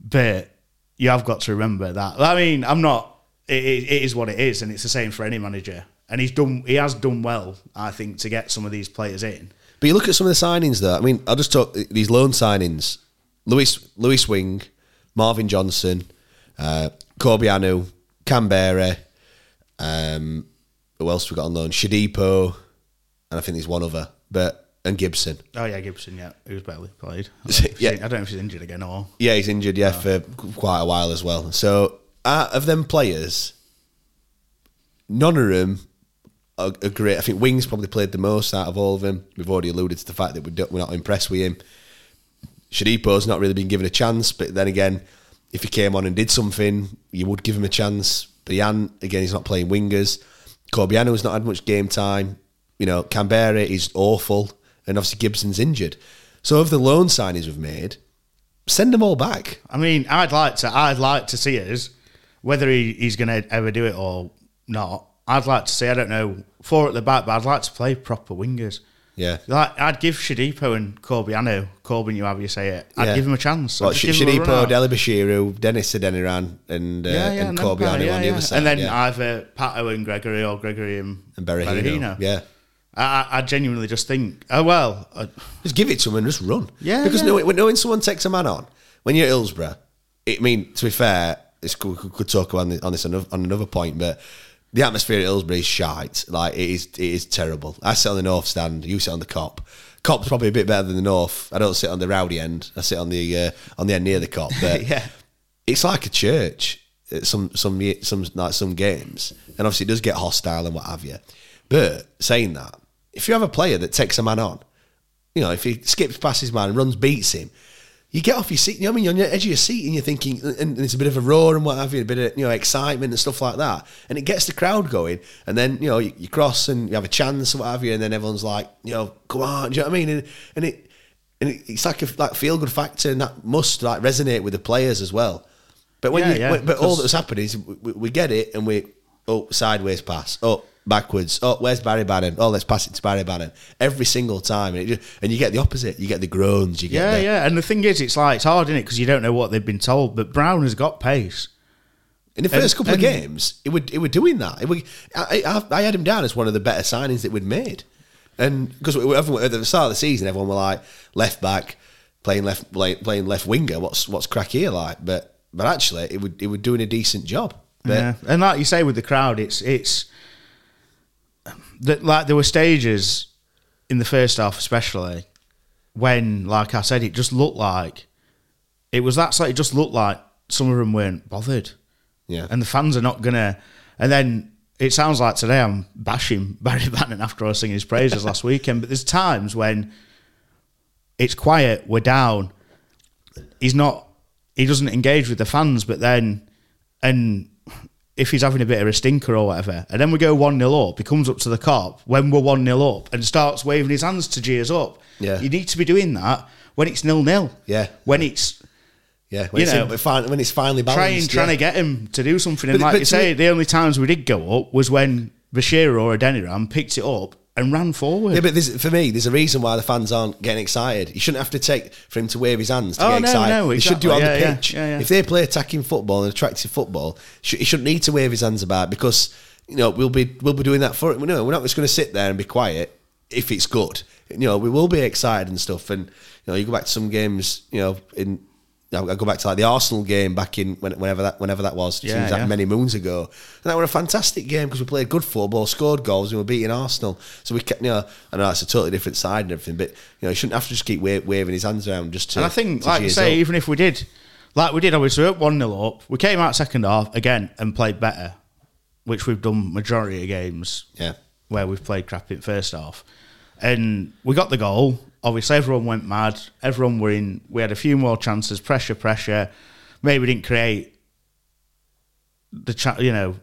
but you have got to remember that. I mean, I'm not. It, it, is what it is, and it's the same for any manager. And he's done. He has done well, I think, to get some of these players in. But you look at some of the signings though. I mean, I'll just talk these loan signings: Lewis Lewis Wing, Marvin Johnson, uh, Corbeanu, Kamberi. Um, who else we got on loan? Shodipo, and I think there's one other, but and Gibson. Oh yeah, Gibson. Yeah, who's barely played. I Yeah. don't, know if he's- I don't know if he's injured again or. Yeah, he's injured. Yeah, for quite a while as well. So out of them players, none of them are, are great. I think Wings probably played the most out of all of them. We've already alluded to the fact that we're not impressed with him. Shodipo's not really been given a chance, but then again, if he came on and did something, you would give him a chance. But Jan, again, he's not playing wingers. Corbeanu's not had much game time. You know, Kamberi is awful, and obviously Gibson's injured. So of the loan signings we've made, send them all back. I mean, I'd like to. I'd like to see us whether he, he's going to ever do it or not. I'd like to see. I don't know four at the back, but I'd like to play proper wingers. Yeah. Like I'd give Shodipo and Corby. I Corbeanu, Corbin, you have you say it. I'd Yeah. give him a chance. Well, Sh- give him a run Shodipo, out. Dele-Bashiru, Dennis Adeniran, and uh, and no, Corbeanu yeah, on the yeah. other side. and then yeah. either Pato and Gregory or Gregory and, and Berahino. Yeah. I, I- I genuinely just think, oh well, uh, Just give it to him and just run. Yeah, Because yeah. knowing, knowing someone takes a man on, when you're at Hillsborough, it, I mean, to be fair, we could, talk about on this on another, point, but the atmosphere at Hillsborough is shite. Like, it is, it is terrible. I sit on the north stand, you sit on the Kop. Kop's probably a bit better than the north. I don't sit on the rowdy end. I sit on the uh, on the end near the Kop. But Yeah. it's like a church. at Some some some like some games, and obviously it does get hostile and what have you. But saying that, if you have a player that takes a man on, you know, if he skips past his man and runs, beats him, you get off your seat. You know what I mean? You're on the edge of your seat and you're thinking, and it's a bit of a roar and what have you, a bit of you know excitement and stuff like that, and it gets the crowd going. And then you know you, you cross and you have a chance and what have you, and then everyone's like, you know, come on, do you know what I mean? And, and it and it, it's like a like feel good factor, and that must like resonate with the players as well. But when Yeah, you, yeah, when- but all that's happened is we, we- we get it and we oh sideways pass, oh backwards, oh where's Barry Bannan? Oh let's pass it to Barry Bannan every single time, and, just, and you get the opposite. You get the groans. You get yeah, the, yeah. And the thing is, it's like it's hard, isn't it? Because you don't know what they've been told. But Brown has got pace. In the first And- couple of games, it would it were doing that. It would, I, I, I had him down as one of the better signings that we'd made, and because at the start of the season, everyone were like left back playing left play, playing left winger. What's what's crack here like? But but actually, it would it would doing a decent job. But yeah, and like you say with the crowd, it's it's that like there were stages in the first half, especially when, like I said, it just looked like it was that. Like it just looked like some of them weren't bothered. Yeah. and the fans are not gonna. And then it sounds like today I'm bashing Barry Bannan after I was singing his praises last weekend. But there's times when it's quiet, we're down. He's not. He doesn't engage with the fans, but then and if he's having a bit of a stinker or whatever, and then we go 1 0 up, he comes up to the Kop when we're 1 0 up and starts waving his hands to cheers up. Yeah. You need to be doing that when it's nil nil. Yeah. When it's yeah, when, You it's, know, when it's finally balanced, trying trying to get him to do something. And But- like but you say, the only times we did go up was when Bashir or Adeniran picked it up and ran forward. Yeah, but for me, there's a reason why the fans aren't getting excited. You shouldn't have to take for him to wave his hands to Oh, get no, excited. no, He should do it on exactly. the Yeah, yeah, pitch. yeah, yeah. If they play attacking football and attractive football, sh- he shouldn't need to wave his hands about because you know we'll be we'll be doing that for it. No, we're not just going to sit there and be quiet if it's good. You know, we will be excited and stuff. And you know, you go back to some games. You know, in I go back to like the Arsenal game back in whenever that whenever that was. Yeah, seems like yeah. many moons ago. And that was a fantastic game because we played good football, scored goals, and we were beating Arsenal. So we kept, you know, I know it's a totally different side and everything, but you know, he shouldn't have to just keep wa- waving his hands around just to. and I think, like you say, up. even if we did, like we did, obviously, we were 1 0 up. We came out second half again and played better, which we've done majority of games Yeah. where we've played crap in first half. And we got the goal. Obviously, everyone went mad. Everyone were in. We had a few more chances. Pressure, pressure. Maybe we didn't create the cha- you know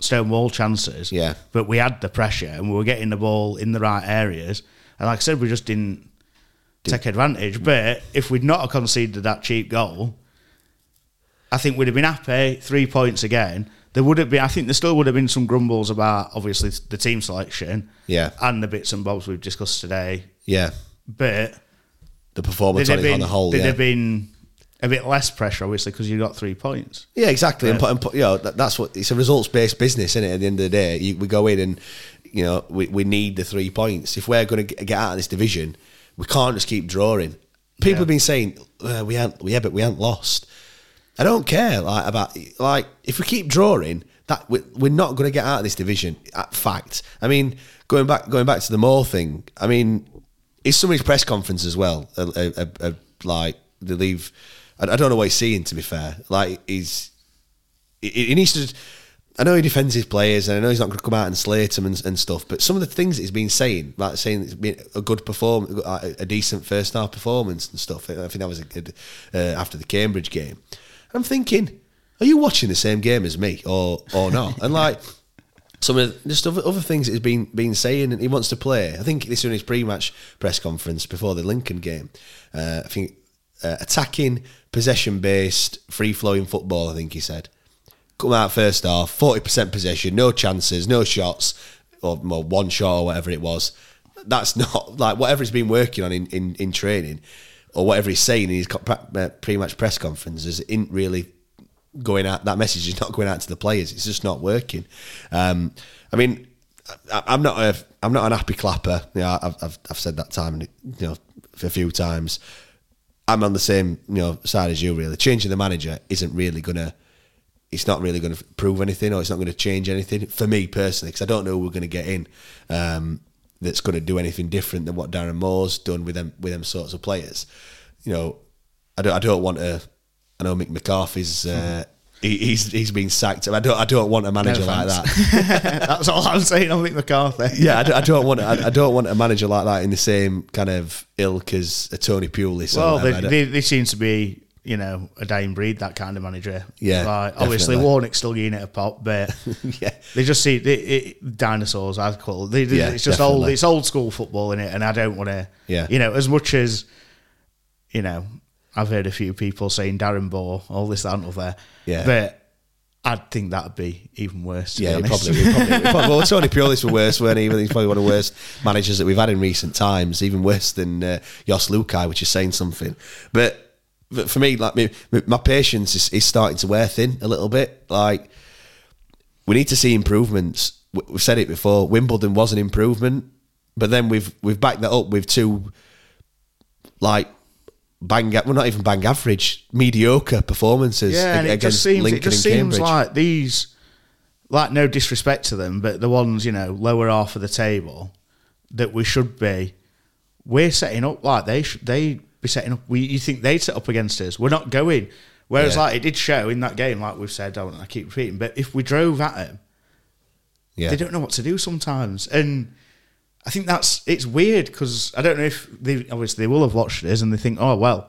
stone wall chances. Yeah. but we had the pressure and we were getting the ball in the right areas. And like I said, we just didn't take advantage. But if we'd not have conceded that cheap goal, I think we'd have been happy. Three points again. There would have been. I think there still would have been some grumbles about obviously the team selection. Yeah. and the bits and bobs we've discussed today. Yeah. But The performance on, it on the whole. there'd Yeah. have been a bit less pressure, obviously, because you got three points. Yeah, exactly. And, Yeah. put, and you know, that, that's what it's a results based business, isn't it? At the end of the day, you, we go in and you know we, we need the three points. If we're going to get out of this division, we can't just keep drawing. People have been saying uh, we haven't, yeah, but we haven't lost. I don't care like about like if we keep drawing that we, we're not going to get out of this division. At fact, I mean going back going back to the Moore thing. I mean, it's somebody's press conference as well. A, a, a, like they leave. I, I don't know what he's seeing. To be fair, like he's he, he needs to. I know he defends his players, and I know he's not going to come out and slate them and, and stuff. But some of the things that he's been saying, like saying it's been a good perform, a, a decent first half performance and stuff. I think that was a good uh, after the Cambridge game. I'm thinking, are you watching the same game as me, or or not? and like some of just other, other things he's been been saying, and he wants to play. I think this was in his pre-match press conference before the Lincoln game. Uh, I think uh, attacking, possession-based, free-flowing football. I think he said. Come out first half, forty percent possession, no chances, no shots, or well, one shot or whatever it was. That's not like whatever he's been working on in, in, in training, or whatever he's saying in his uh, pre-match press conferences. Isn't really going out. That message is not going out to the players. It's just not working. Um, I mean, I, I'm not a I'm not an happy clapper. You know, I've, I've I've said that time and you know a few times. I'm on the same you know side as you. Really, changing the manager isn't really gonna. It's not really going to prove anything, or it's not going to change anything for me personally, because I don't know who we're going to get in um, that's going to do anything different than what Darren Moore's done with them with them sorts of players. You know, I don't. I don't want to. I know Mick McCarthy's. Uh, he, he's he's been sacked. I don't. I don't want a manager like that. That's all I'm saying on Mick McCarthy. yeah, I don't, I don't want. I, I don't want a manager like that in the same kind of ilk as a Tony Pulis. Well, they, they, they seem to be, you know, a dying breed, that kind of manager. Yeah, Like, obviously, definitely. Warnock's still getting it a pop, but Yeah. they just see it, dinosaurs, I call it. They, they- Yeah, it's just old, it's old school football in it, and I don't want to, Yeah. you know, as much as, you know, I've heard a few people saying Darren Bohr, all this, that, and other. Yeah. But I'd think that'd be even worse. Yeah, be probably, probably, he probably well, Tony Pulis were worse, weren't he? He's probably one of the worst managers that we've had in recent times, even worse than uh, Jos Luhukay, which is saying something. But, but for me, like me, my patience is, is starting to wear thin a little bit. Like we need to see improvements. We- We've said it before. Wimbledon was an improvement, but then we've we've backed that up with two like bang. Well, not even bang average, mediocre performances. Yeah, and ag- it just seems Lincoln it just seems Cambridge. like these, like no disrespect to them, but the ones you know lower half of the table that we should be, we're setting up like they should they be setting up. We you think they'd set up against us? We're not going. Whereas Yeah. like it did show in that game, like we've said, I, I keep repeating, but if we drove at them, yeah. they don't know what to do sometimes, and. I think that's it's weird because I don't know if they obviously they will have watched this and they think, oh well,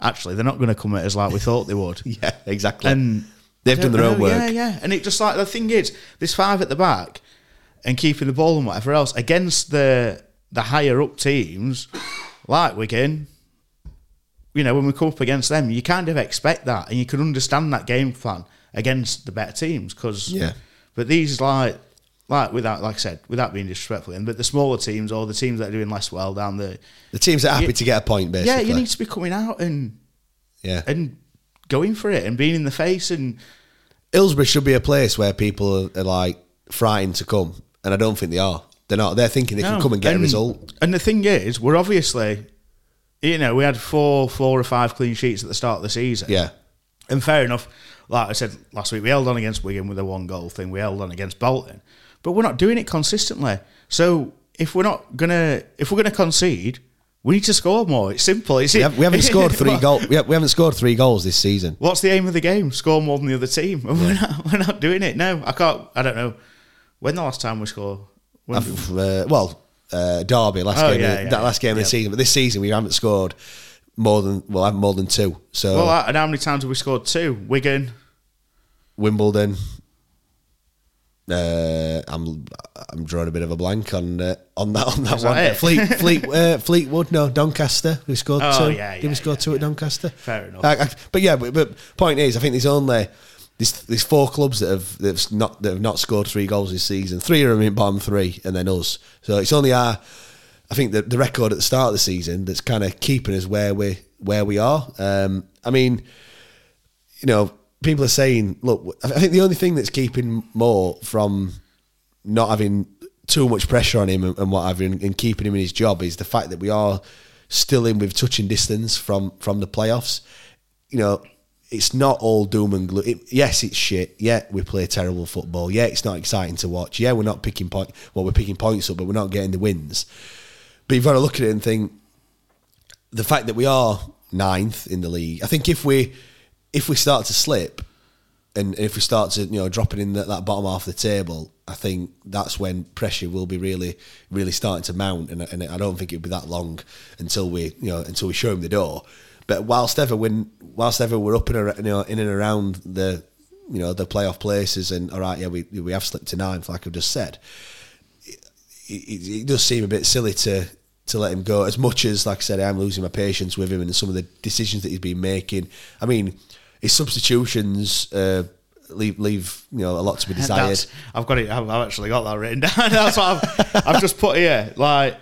actually they're not going to come at us like we thought they would. Yeah, exactly. And They've done their own work. Yeah, yeah. And it just like the thing is, this five at the back and keeping the ball and whatever else against the the higher up teams, like Wigan. You know, when we come up against them, you kind of expect that, and you can understand that game plan against the better teams. Because, Yeah. But these like, like without, like I said, without being disrespectful, but the smaller teams or the teams that are doing less well down the, The teams that are happy Yeah. to get a point, basically. yeah, you need to be coming out and yeah. and going for it and being in the face and Hillsborough should be a place where people are, are like frightened to come, and I don't think they are. They're not. They're thinking they can come and get a result. And the thing is, we're obviously, you know, we had four, four or five clean sheets at the start of the season. Yeah, And fair enough, like I said last week, we held on against Wigan with a one goal thing. We held on against Bolton, but we're not doing it consistently. So if we're not gonna, if we're gonna concede, We need to score more. It's simple. It's We, have, we haven't scored three goals. We, have, we haven't scored three goals this season. What's the aim of the game? Score more than the other team. We're, not, we're not doing it. No, I can't. I don't know. When the last time we scored? Uh, well, uh, Derby last Oh, game, yeah, yeah, that last game of yeah. the season. But this season we haven't scored more than well, I haven't more than two. So well, and how many times have we scored two? Wigan. Wimbledon. Uh, I'm I'm drawing a bit of a blank on uh, on that on that Is that one. it? Fleet Fleet uh, Fleetwood, no Doncaster. We scored Oh, two. yeah, Did we yeah, score yeah, two at Doncaster? Fair enough. I- I- but yeah, but, but point is, I think there's only there's, there's four clubs that have that have not that have not scored three goals this season. Three of them in bottom three, and then us. So it's only our I think the the record at the start of the season that's kind of keeping us where we where we are. Um, I mean, you know, people are saying, look, I think the only thing that's keeping Moore from not having too much pressure on him and, and what have you, and, and keeping him in his job is the fact that we are still in with touching distance from from the playoffs. You know, it's not all doom and gloom. It, yes, it's shit. Yeah, we play terrible football. Yeah, it's not exciting to watch. Yeah, we're not picking point. Well, we're picking points up, but we're not getting the wins. But you've got to look at it and think the fact that we are ninth in the league. I think if we if we start to slip and if we start to you know dropping in that, that bottom half of the table, I think that's when pressure will be really really starting to mount, and, and I don't think it'll be that long until we you know until we show him the door. But whilst ever when whilst ever we're up and you know in and around the you know the playoff places, and all right, yeah, we we have slipped to ninth, like I've just said. It, it, it does seem a bit silly to to let him go. As much as, like I said, I'm losing my patience with him and some of the decisions that he's been making. I mean, his substitutions uh, leave leave you know a lot to be desired. That's- I've got it. I've, I've actually got that written down. That's what I've, I've just put here. Like,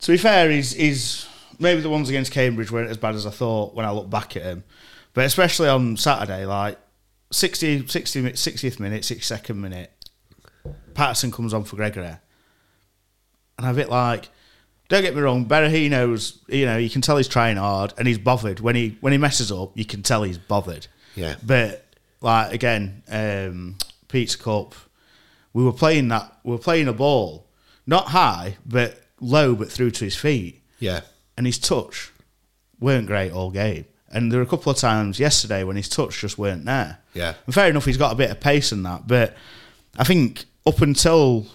to be fair, he's, he's maybe the ones against Cambridge weren't as bad as I thought when I look back at him. But especially on Saturday, like 60, 60 60th minute, 62nd minute, Paterson comes on for Gregory. And I'm a bit like, don't get me wrong, Berahino's, you know, you can tell he's trying hard and he's bothered. When he when he messes up, you can tell he's bothered. Yeah. But like again, um, Pete's Cup, we were playing that we were playing a ball, not high, but low but through to his feet. Yeah, And his touch weren't great all game. And there were a couple of times yesterday when his touch just weren't there. Yeah. And fair enough, he's got a bit of pace in that, but I think up until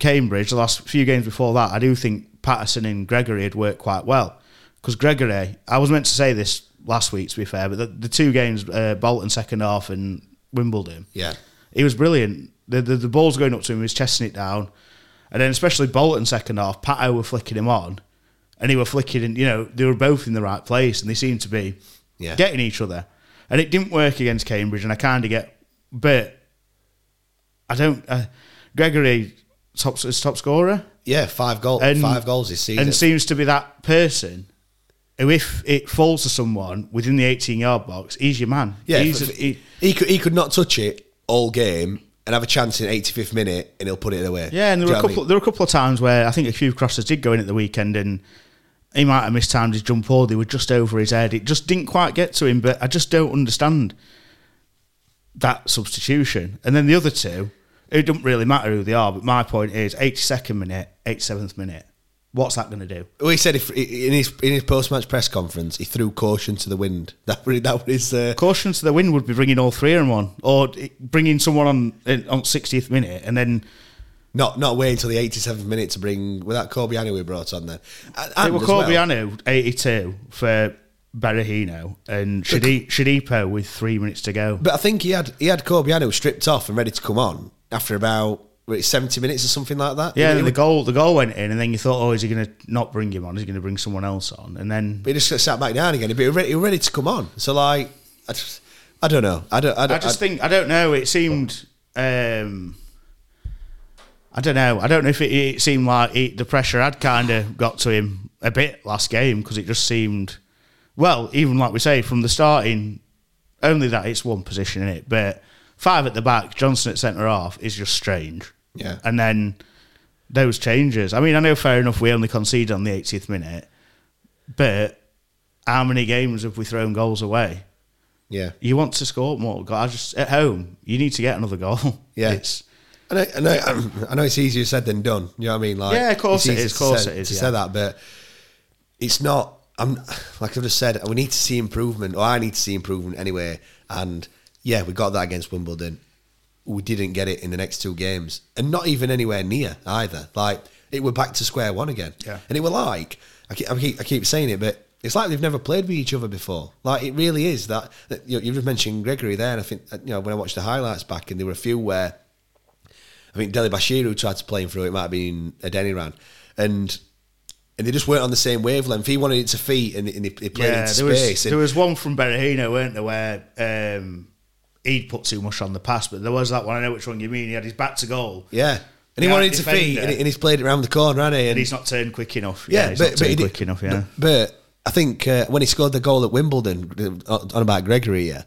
Cambridge, the last few games before that, I do think Paterson and Gregory had worked quite well. Because Gregory, I was meant to say this last week, to be fair, but the, the two games, uh, Bolton second half and Wimbledon, yeah, he was brilliant. The, the the ball's going up to him, he was chesting it down, and then especially Bolton second half, Pato were flicking him on, and he were flicking, and you know they were both in the right place, and they seemed to be Yeah. getting each other, and it didn't work against Cambridge, and I kind of get, but I don't. Uh, Gregory top is top scorer, yeah. Five goals, five goals this season. and seems to be that person. Who, if it falls to someone within the 18 yard box, he's your man. yeah, he's, f- he- he, could he could not touch it all game and have a chance in 85th minute, and he'll put it away. Yeah, and there Do were a what I couple. mean? There were a couple of times where I think a few crosses did go in at the weekend, and he might have mistimed his jump or they were just over his head. It just didn't quite get to him. But I just don't understand that substitution. And then the other two, it doesn't really matter who they are. But my point is, 82nd minute, 87th minute. What's that going to do? Well, he said if, in his in his post match press conference, he threw caution to the wind. That was that was his. Uh, Caution to the wind would be bringing all three of them on, or bringing someone on on 60th minute, and then not not wait until the 87th minute to bring. Was that Corbeanu we brought on then? And, It and was as well- Corbeanu, 82 for Berahino, and Shadi- Shodipo with three minutes to go. But I think he had he had Corbeanu stripped off and ready to come on after about what, 70 minutes or something like that. Yeah, the goal the goal went in, and then you thought, oh, is he going to not bring him on? Is he going to bring someone else on? And then he just sat back down again. But he was ready, ready to come on. So like, I, just, I don't know. I don't. I, don't, I just think I don't know. It seemed. Um, I don't know. I don't know if it, it seemed like the pressure had kind of got to him a bit last game because it just seemed, well, even like we say from the starting, only that it's one position in it, but five at the back, Johnson at centre half is just strange. Yeah. and then those changes. I mean, I know fair enough we only conceded on the 80th minute, but how many games have we thrown goals away? yeah. You want to score more. I just at home, you need to get another goal. Yeah. It's, I know, I know, um, I know it's easier said than done. You know what I mean? Like, Yeah, of course it to of course say- it is, To yeah. say that, but it's not. I'm like I've just said. We need to see improvement, or I need to see improvement anyway. And yeah, we got that against Wimbledon. We didn't get it in the next two games, and not even anywhere near either. Like it were back to square one again. Yeah. and it were like I keep, I keep, I keep saying it, but it's like they've never played with each other before. Like it really is that. that you, know, you just mentioned Gregory there, and I think you know when I watched the highlights back, and there were a few where I think Dele-Bashiru tried to play him through. It might have been a Adeniran, and and they just weren't on the same wavelength. He wanted it to feet, and, and he, he played Yeah, into there was space. there was one from Berahino, weren't there, where um, he'd put too much on the pass, but there was that one. I know which one you mean. He had his back to goal, yeah, and he Yeah, wanted to feed, and, he's played it around the corner, hasn't he? and And he's not turned quick enough. yeah, he's but, not turned he did- quick enough. Yeah, But, I think uh, when he scored the goal at Wimbledon, on about Gregory, yeah,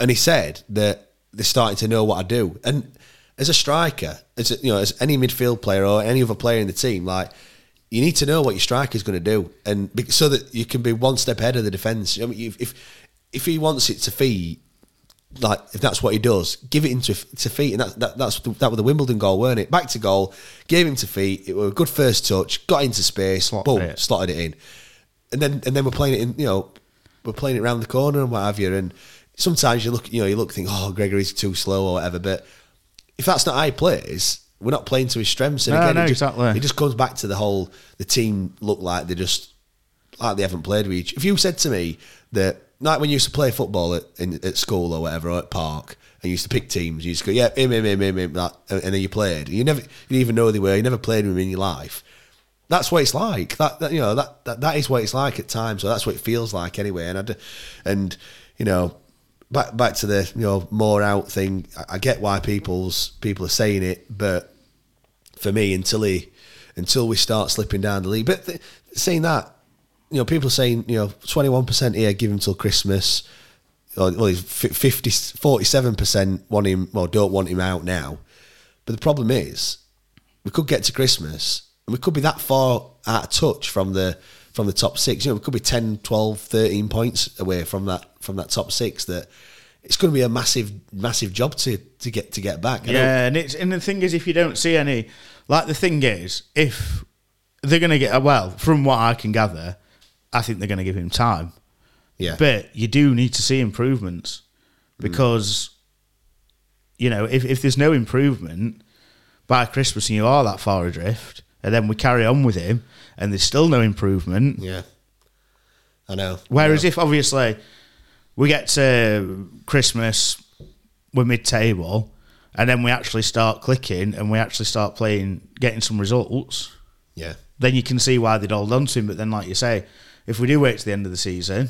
and he said that they're starting to know what I do. And as a striker, as a, you know, as any midfield player or any other player in the team, like you need to know what your striker's going to do, and so that you can be one step ahead of the defence. I mean, if if, if he wants it to feed. Like if that's what he does, give it into to feet, and that, that that's that was the Wimbledon goal, weren't it? Back to goal, gave him to feet. It was a good first touch, got into space, Slotted boom, it. slotted it in, and then and then we're playing it in. You know, we're playing it around the corner and what have you. And sometimes you look, you know, you look, think, oh, Gregory's too slow or whatever. But if that's not how he plays, we're not playing to his strengths. And No, again, no, it just, exactly. It just comes back to the whole the team look like they just like they haven't played with each. If you said to me that like when you used to play football at in, at school or whatever or at park. And you used to pick teams. You used to go, yeah, him, him, him, him, him, that, and then you played. You never, you didn't even know who they were. You never played with them in your life that's what it's like. That, that you know that, that that is what it's like at times. So that's what it feels like anyway. And I, and you know back back to the you know Moore out thing. I, I get why people's people are saying it, but for me, until he until we start slipping down the league, but th- saying that you know people are saying you know twenty one percent here, give him till Christmas. Or, well, he's 50, 47% want him, well, don't want him out now. But the problem is, we could get to Christmas and we could be that far out of touch from the from the top six. You know, we could be 10, 12, 13 points away from that from that top six that it's going to be a massive, massive job to, to get to get back. I Yeah, and it's and the thing is, if you don't see any, like the thing is, if they're going to get well, from what I can gather, I think they're going to give him time. yeah. But you do need to see improvements mm. because, you know, if, if there's no improvement by Christmas and you are that far adrift, and then we carry on with him and there's still no improvement. yeah. I know. Whereas I know. if obviously we get to Christmas, we're mid table, and then we actually start clicking and we actually start playing, getting some results, yeah. then you can see why they'd hold on to him. But then, like you say, if we do wait to the end of the season,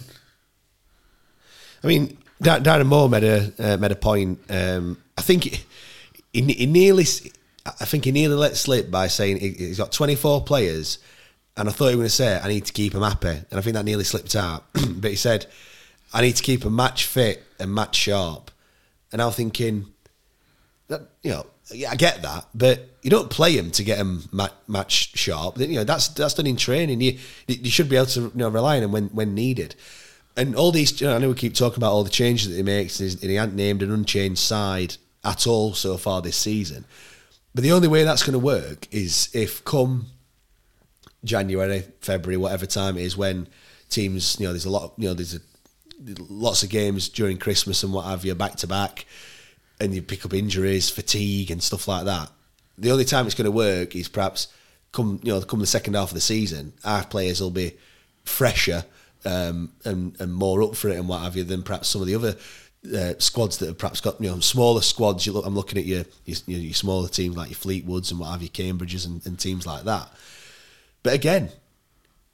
I mean, Dan- Darren Moore made a uh, made a point. Um, I think he, he, nearly, I think he nearly let slip by saying he, he's got 24 players, and I thought he was going to say I need to keep him happy, and I think that nearly slipped out. but he said I need to keep him match fit and match sharp, and I was thinking that you know. Yeah, I get that, but you don't play him to get him ma- match sharp. You know that's that's done in training. You you should be able to you know rely on him when when needed. And all these, you know, I know we keep talking about all the changes that he makes, and he hasn't named an unchanged side at all so far this season. But the only way that's going to work is if come January, February, whatever time it is, when teams, you know, there's a lot, you know, there's a, lots of games during Christmas and what have you, back to back, and you pick up injuries, fatigue, and stuff like that. The only time it's going to work is perhaps come, you know, come the second half of the season. Our players will be fresher um, and and more up for it and what have you than perhaps some of the other. Uh, squads that have perhaps got you know smaller squads. You look, I'm looking at your your, your smaller teams like your Fleetwoods and what have you, Cambridges and, and teams like that. But again,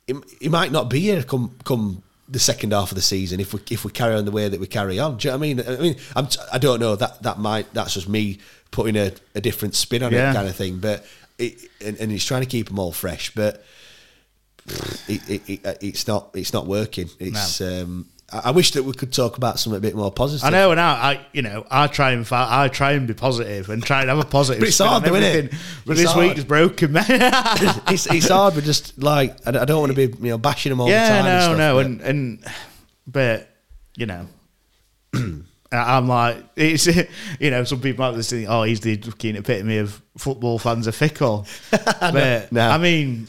it, it might not be here come come the second half of the season if we if we carry on the way that we carry on. Do you know what I mean? I mean, I'm, I don't know that that might that's just me putting a, a different spin on Yeah. it kind of thing. But it, and, and he's trying to keep them all fresh, but it, it, it, it's not it's not working. It's um, I, wish that we could talk about something a bit more positive. I know, and I, I, you know, I try and I try and be positive and try and have a positive. But it's hard though, innit? everything. But It's this hard. week's broken, man. it's, it's hard, but just like I, I don't want to be you know bashing them all the yeah, time. and no, stuff, no, but- and and but you know. I'm like, it's you know, some people might be thinking, oh, he's the fucking epitome of football fans are fickle. but No. I mean,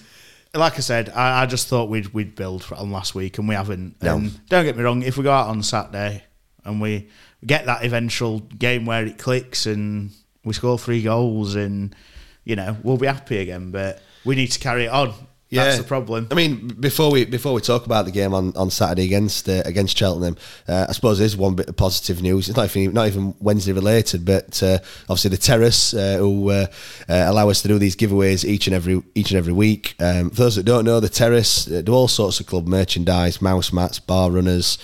like I said, I, I just thought we'd we'd build on last week, and we haven't. No. And don't get me wrong, if we go out on Saturday and we get that eventual game where it clicks and we score three goals, and you know we'll be happy again. But we need to carry it on. That's the problem. I mean, before we before we talk about the game on, on Saturday against uh, against Cheltenham, uh, I suppose there's one bit of positive news. It's not even not even Wednesday related, but uh, obviously the Terrace uh, who uh, uh, allow us to do these giveaways each and every each and every week. Um, for those that don't know, the Terrace uh, do all sorts of club merchandise, mouse mats, bar runners.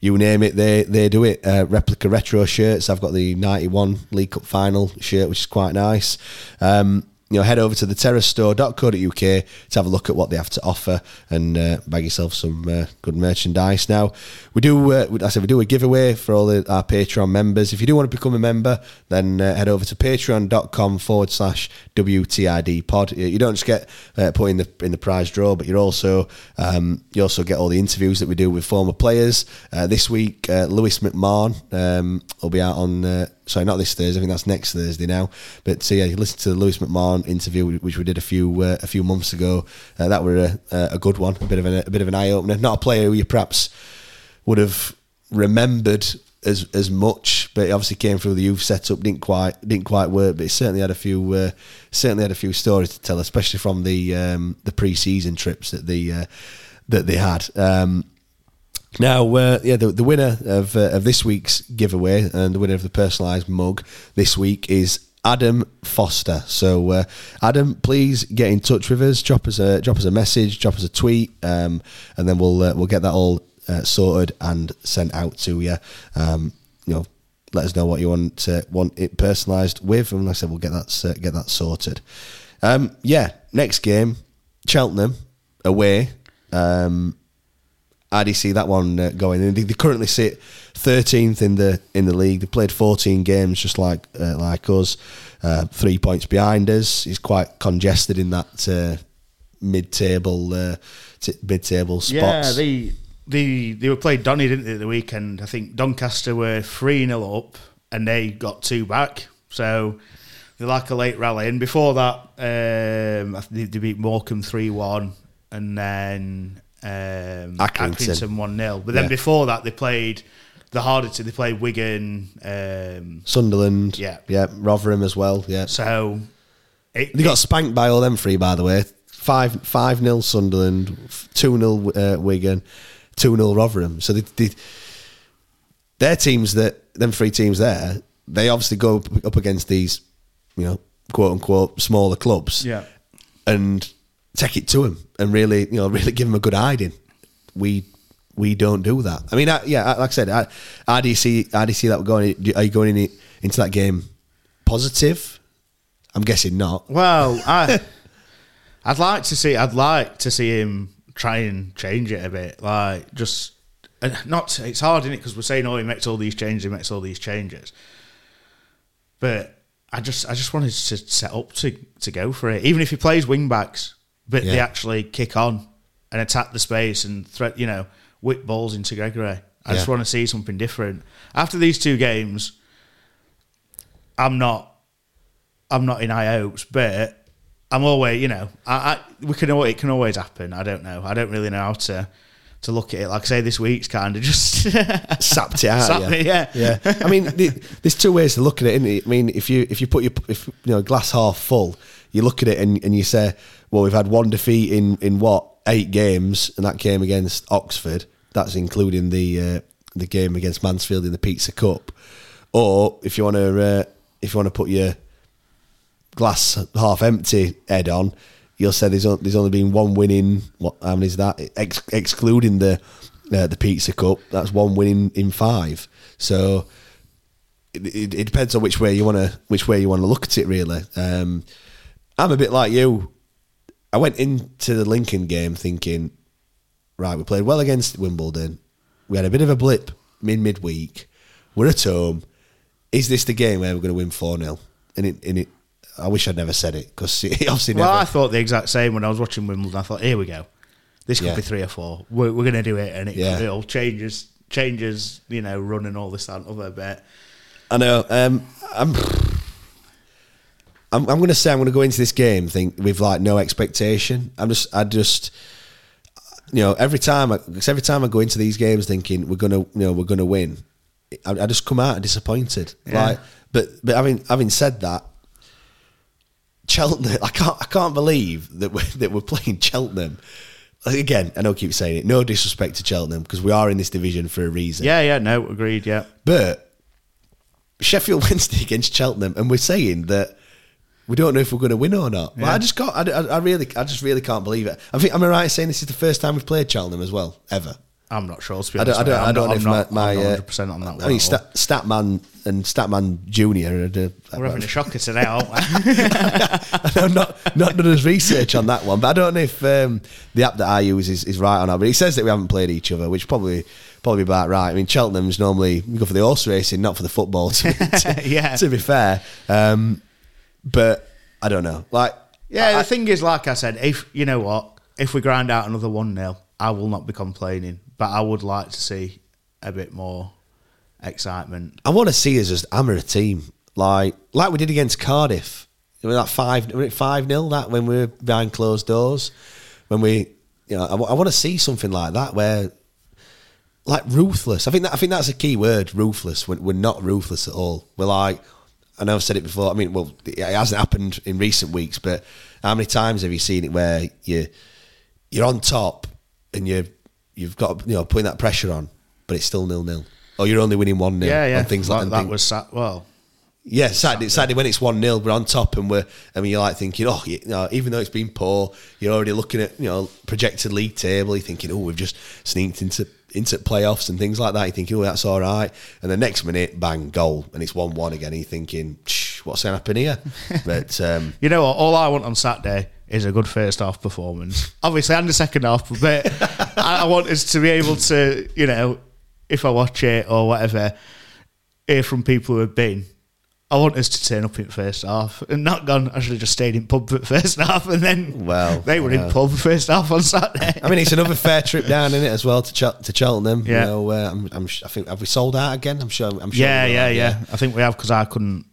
You name it, they they do it. Uh, replica retro shirts. I've got the '91 League Cup final shirt, which is quite nice. Um, you know, head over to the terracestore.co.uk to have a look at what they have to offer and uh, bag yourself some uh, good merchandise. Now, we do, uh, I said, we do a giveaway for all the, our Patreon members. If you do want to become a member, then uh, head over to patreon.com forward slash WTID pod. You don't just get uh, put in the in the prize draw, but you're also um, you also get all the interviews that we do with former players. Uh, this week, Lewis McMahon um, will be out on. Uh, sorry, not this Thursday. I think that's next Thursday now. But so yeah, you listen to the Lewis McMahon interview, which we did a few uh, a few months ago. Uh, that were a, a good one, a bit of an, a bit of an eye opener. Not a player who you perhaps would have remembered as as much, but it obviously came through the youth setup. didn't quite didn't quite work, but it certainly had a few uh, certainly had a few stories to tell, especially from the um, the pre season trips that the uh, that they had. Um, now, uh, yeah, the, the winner of uh, of this week's giveaway and the winner of the personalised mug this week is Adam Foster. So, uh, Adam, please get in touch with us. Drop us a drop us a message, drop us a tweet, um, and then we'll uh, we'll get that all uh, sorted and sent out to you. Um, you know, let us know what you want uh, want it personalised with, and like I said, we'll get that get that sorted. Um, yeah, next game, Cheltenham away. Um, how do you see that one uh, going? They, they currently sit thirteenth in the in the league. They played fourteen games, just like uh, like us. Uh, three points behind us. He's quite congested in that uh, mid-table uh, t- mid-table spots. Yeah, they they they were played Donny, didn't they, the weekend? I think Doncaster were three 0 up and they got two back. So they like a late rally. And before that, um, I think they beat Morecambe three one, and then um, Accrington. One 0 But then Yeah. before that, they played the hardest. They played Wigan. Um, Sunderland, Yeah. yeah, Rotherham as well, yeah. so it, They got spanked by all them three, by the way. Five five nil Sunderland, two 0 uh, Wigan, two 0 Rotherham. So they, they, their teams that them three teams there, they obviously go up, up against these, you know, quote unquote smaller clubs, Yeah. and take it to him and really, you know, really give him a good hiding. We we don't do that. I mean, I, yeah, like I said, I, how do you see how do you see that going? Are you going in into that game positive? I'm guessing not. Well, I, I'd like to see. I'd like to see him try and change it a bit. Like just not. It's hard, is it? Because we're saying, oh, he makes all these changes. He makes all these changes. But I just, I just wanted to set up to to go for it. Even if he plays wing backs, but they actually kick on and attack the space and threat. You know, whip balls into Gregory. I just want to see something different. After these two games, I'm not I'm not in high hopes, but I'm always, you know, I, I we can it can always happen. I don't know. I don't really know how to to look at it. Like I say, this week's kind of just sapped it out. Sapped yeah. me, yeah. yeah. I mean, the, there's two ways to look at it. Isn't it? I mean, if you if you put your if you know glass half full, you look at it and, and you say, well, we've had one defeat in in what eight games, and that came against Oxford. That's including the uh, the game against Mansfield in the Pizza Cup. Or if you want to uh, if you want to put your glass half empty head on, you'll say there's there's only been one win in what how many is that Ex- excluding the uh, the pizza cup that's one win in, in five so it, it, it depends on which way you want to which way you want to look at it really um, I'm a bit like you I went into the Lincoln game thinking right we played well against Wimbledon we had a bit of a blip in midweek we're at home is this the game where we're going to win 4-0 and it, and it I wish I'd never said it because it obviously well, never I thought the exact same when I was watching Wimbledon. I thought, here we go. This could Yeah. be three or four. We're, we're going to do it, and it, Yeah. it all changes, changes. You know, running all this that and other bit. I know. Um, I'm. I'm, I'm going to say I'm going to go into this game think with like no expectation. I'm just, I just, you know, every time, I, 'cause every time I go into these games thinking we're gonna, you know, we're gonna win, I, I just come out disappointed. Yeah. Like, but but having having said that, Cheltenham, I can't I can't believe that we're, that we're playing Cheltenham. Again, I know I keep saying it. No disrespect to Cheltenham because we are in this division for a reason. Yeah, yeah, no, agreed. Yeah, But Sheffield Wednesday against Cheltenham, and we're saying that we don't know if we're going to win or not. Yeah. I just can't. I, I, I really, I just really can't believe it. I think am I right in saying this is the first time we've played Cheltenham as well ever? I'm not sure. To be I don't. I don't. I'm don't not- know if my, my I'm uh, 100 percent on that. One I mean. Stat, Statman and Statman Junior. Are We're having a shocker today, aren't we? I know not not done his research on that one, but I don't know if um, the app that I use is, is right or not. But it says that we haven't played each other, which probably probably about right. I mean, Cheltenham's normally we go for the horse racing, not for the football. To, to, Yeah. to be fair, um, but I don't know. Like, Yeah, I- the thing is, like I said, if you know what, if we grind out another one 0 I will not be complaining. But I would like to see a bit more excitement. I want to see us just hammer a team like like we did against Cardiff. It was that five, was it five nil that when we were behind closed doors. When we, you know, I, want to see something like that where, like ruthless. I think that I think that's a key word. Ruthless. We're, we're not ruthless at all. We're like, I know I've said it before. I mean, well, it hasn't happened in recent weeks, but how many times have you seen it where you you're on top and you you've got you know putting that pressure on, but it's still nil nil, or you're only winning one nil. Yeah, yeah. and things like that, and that was sa- well. yeah, Saturday, Saturday when it's one 0 we're on top, and we're. I mean, you're like thinking, oh, you know, even though it's been poor, you're already looking at you know projected league table. You're thinking, oh, we've just sneaked into into playoffs and things like that. You're thinking, oh, that's all right. And the next minute, bang, goal, and it's one one again. And you're thinking, what's going to happen here? But um, You know what? All I want on Saturday is a good first half performance. Obviously, and the second half, but I I want us to be able to, you know, if I watch it or whatever, hear from people who have been. I want us to turn up in first half and not gone. I should have just stayed in pub for first half, and then Well, they were know. in pub first half on Saturday. I mean, it's another fair trip down in it as well to Chel- to Cheltenham. Yeah. You know, uh, I'm, I'm, sh- I think have we sold out again? I'm sure. I'm sure. yeah, will yeah, yeah. I think we have because I couldn't.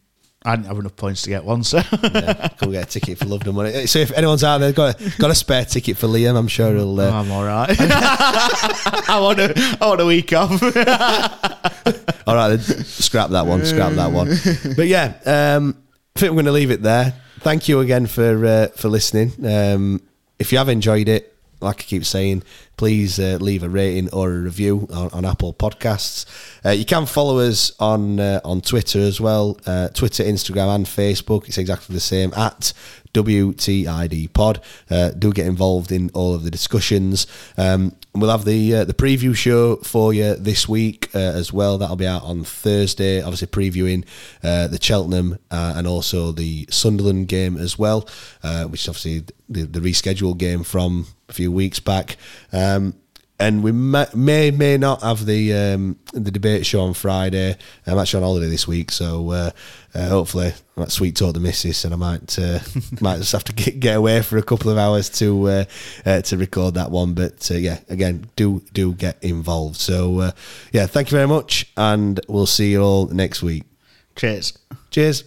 I didn't have enough points to get one, so yeah, go get a ticket for Love and Money. So if anyone's out there got a, got a spare ticket for Liam, I'm sure he'll. Uh, I'm all right. I want a, I want a week off. All right, scrap that one. Scrap that one. But yeah, um, I think we're going to leave it there. Thank you again for uh, for listening. Um, if you have enjoyed it, like I keep saying, please uh, leave a rating or a review on, on Apple Podcasts. Uh, you can follow us on uh, on Twitter as well, uh, Twitter, Instagram, and Facebook. It's exactly the same at WTID Pod. Uh, do get involved in all of the discussions. Um, we'll have the uh, the preview show for you this week as well. That'll be out on Thursday. Obviously, previewing the Cheltenham and also the Sunderland game as well, which is obviously the, the rescheduled game from a few weeks back. Um, and we may, may may not have the um, the debate show on Friday. I'm actually on holiday this week, so uh, uh, hopefully I might sweet talk the missus, and I might uh, might just have to get, get away for a couple of hours to uh, uh, to record that one. But uh, yeah, again, do do get involved. So uh, yeah, thank you very much, and we'll see you all next week. Cheers. Cheers.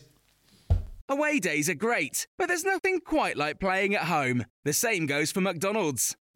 Away days are great, but there's nothing quite like playing at home. The same goes for McDonald's.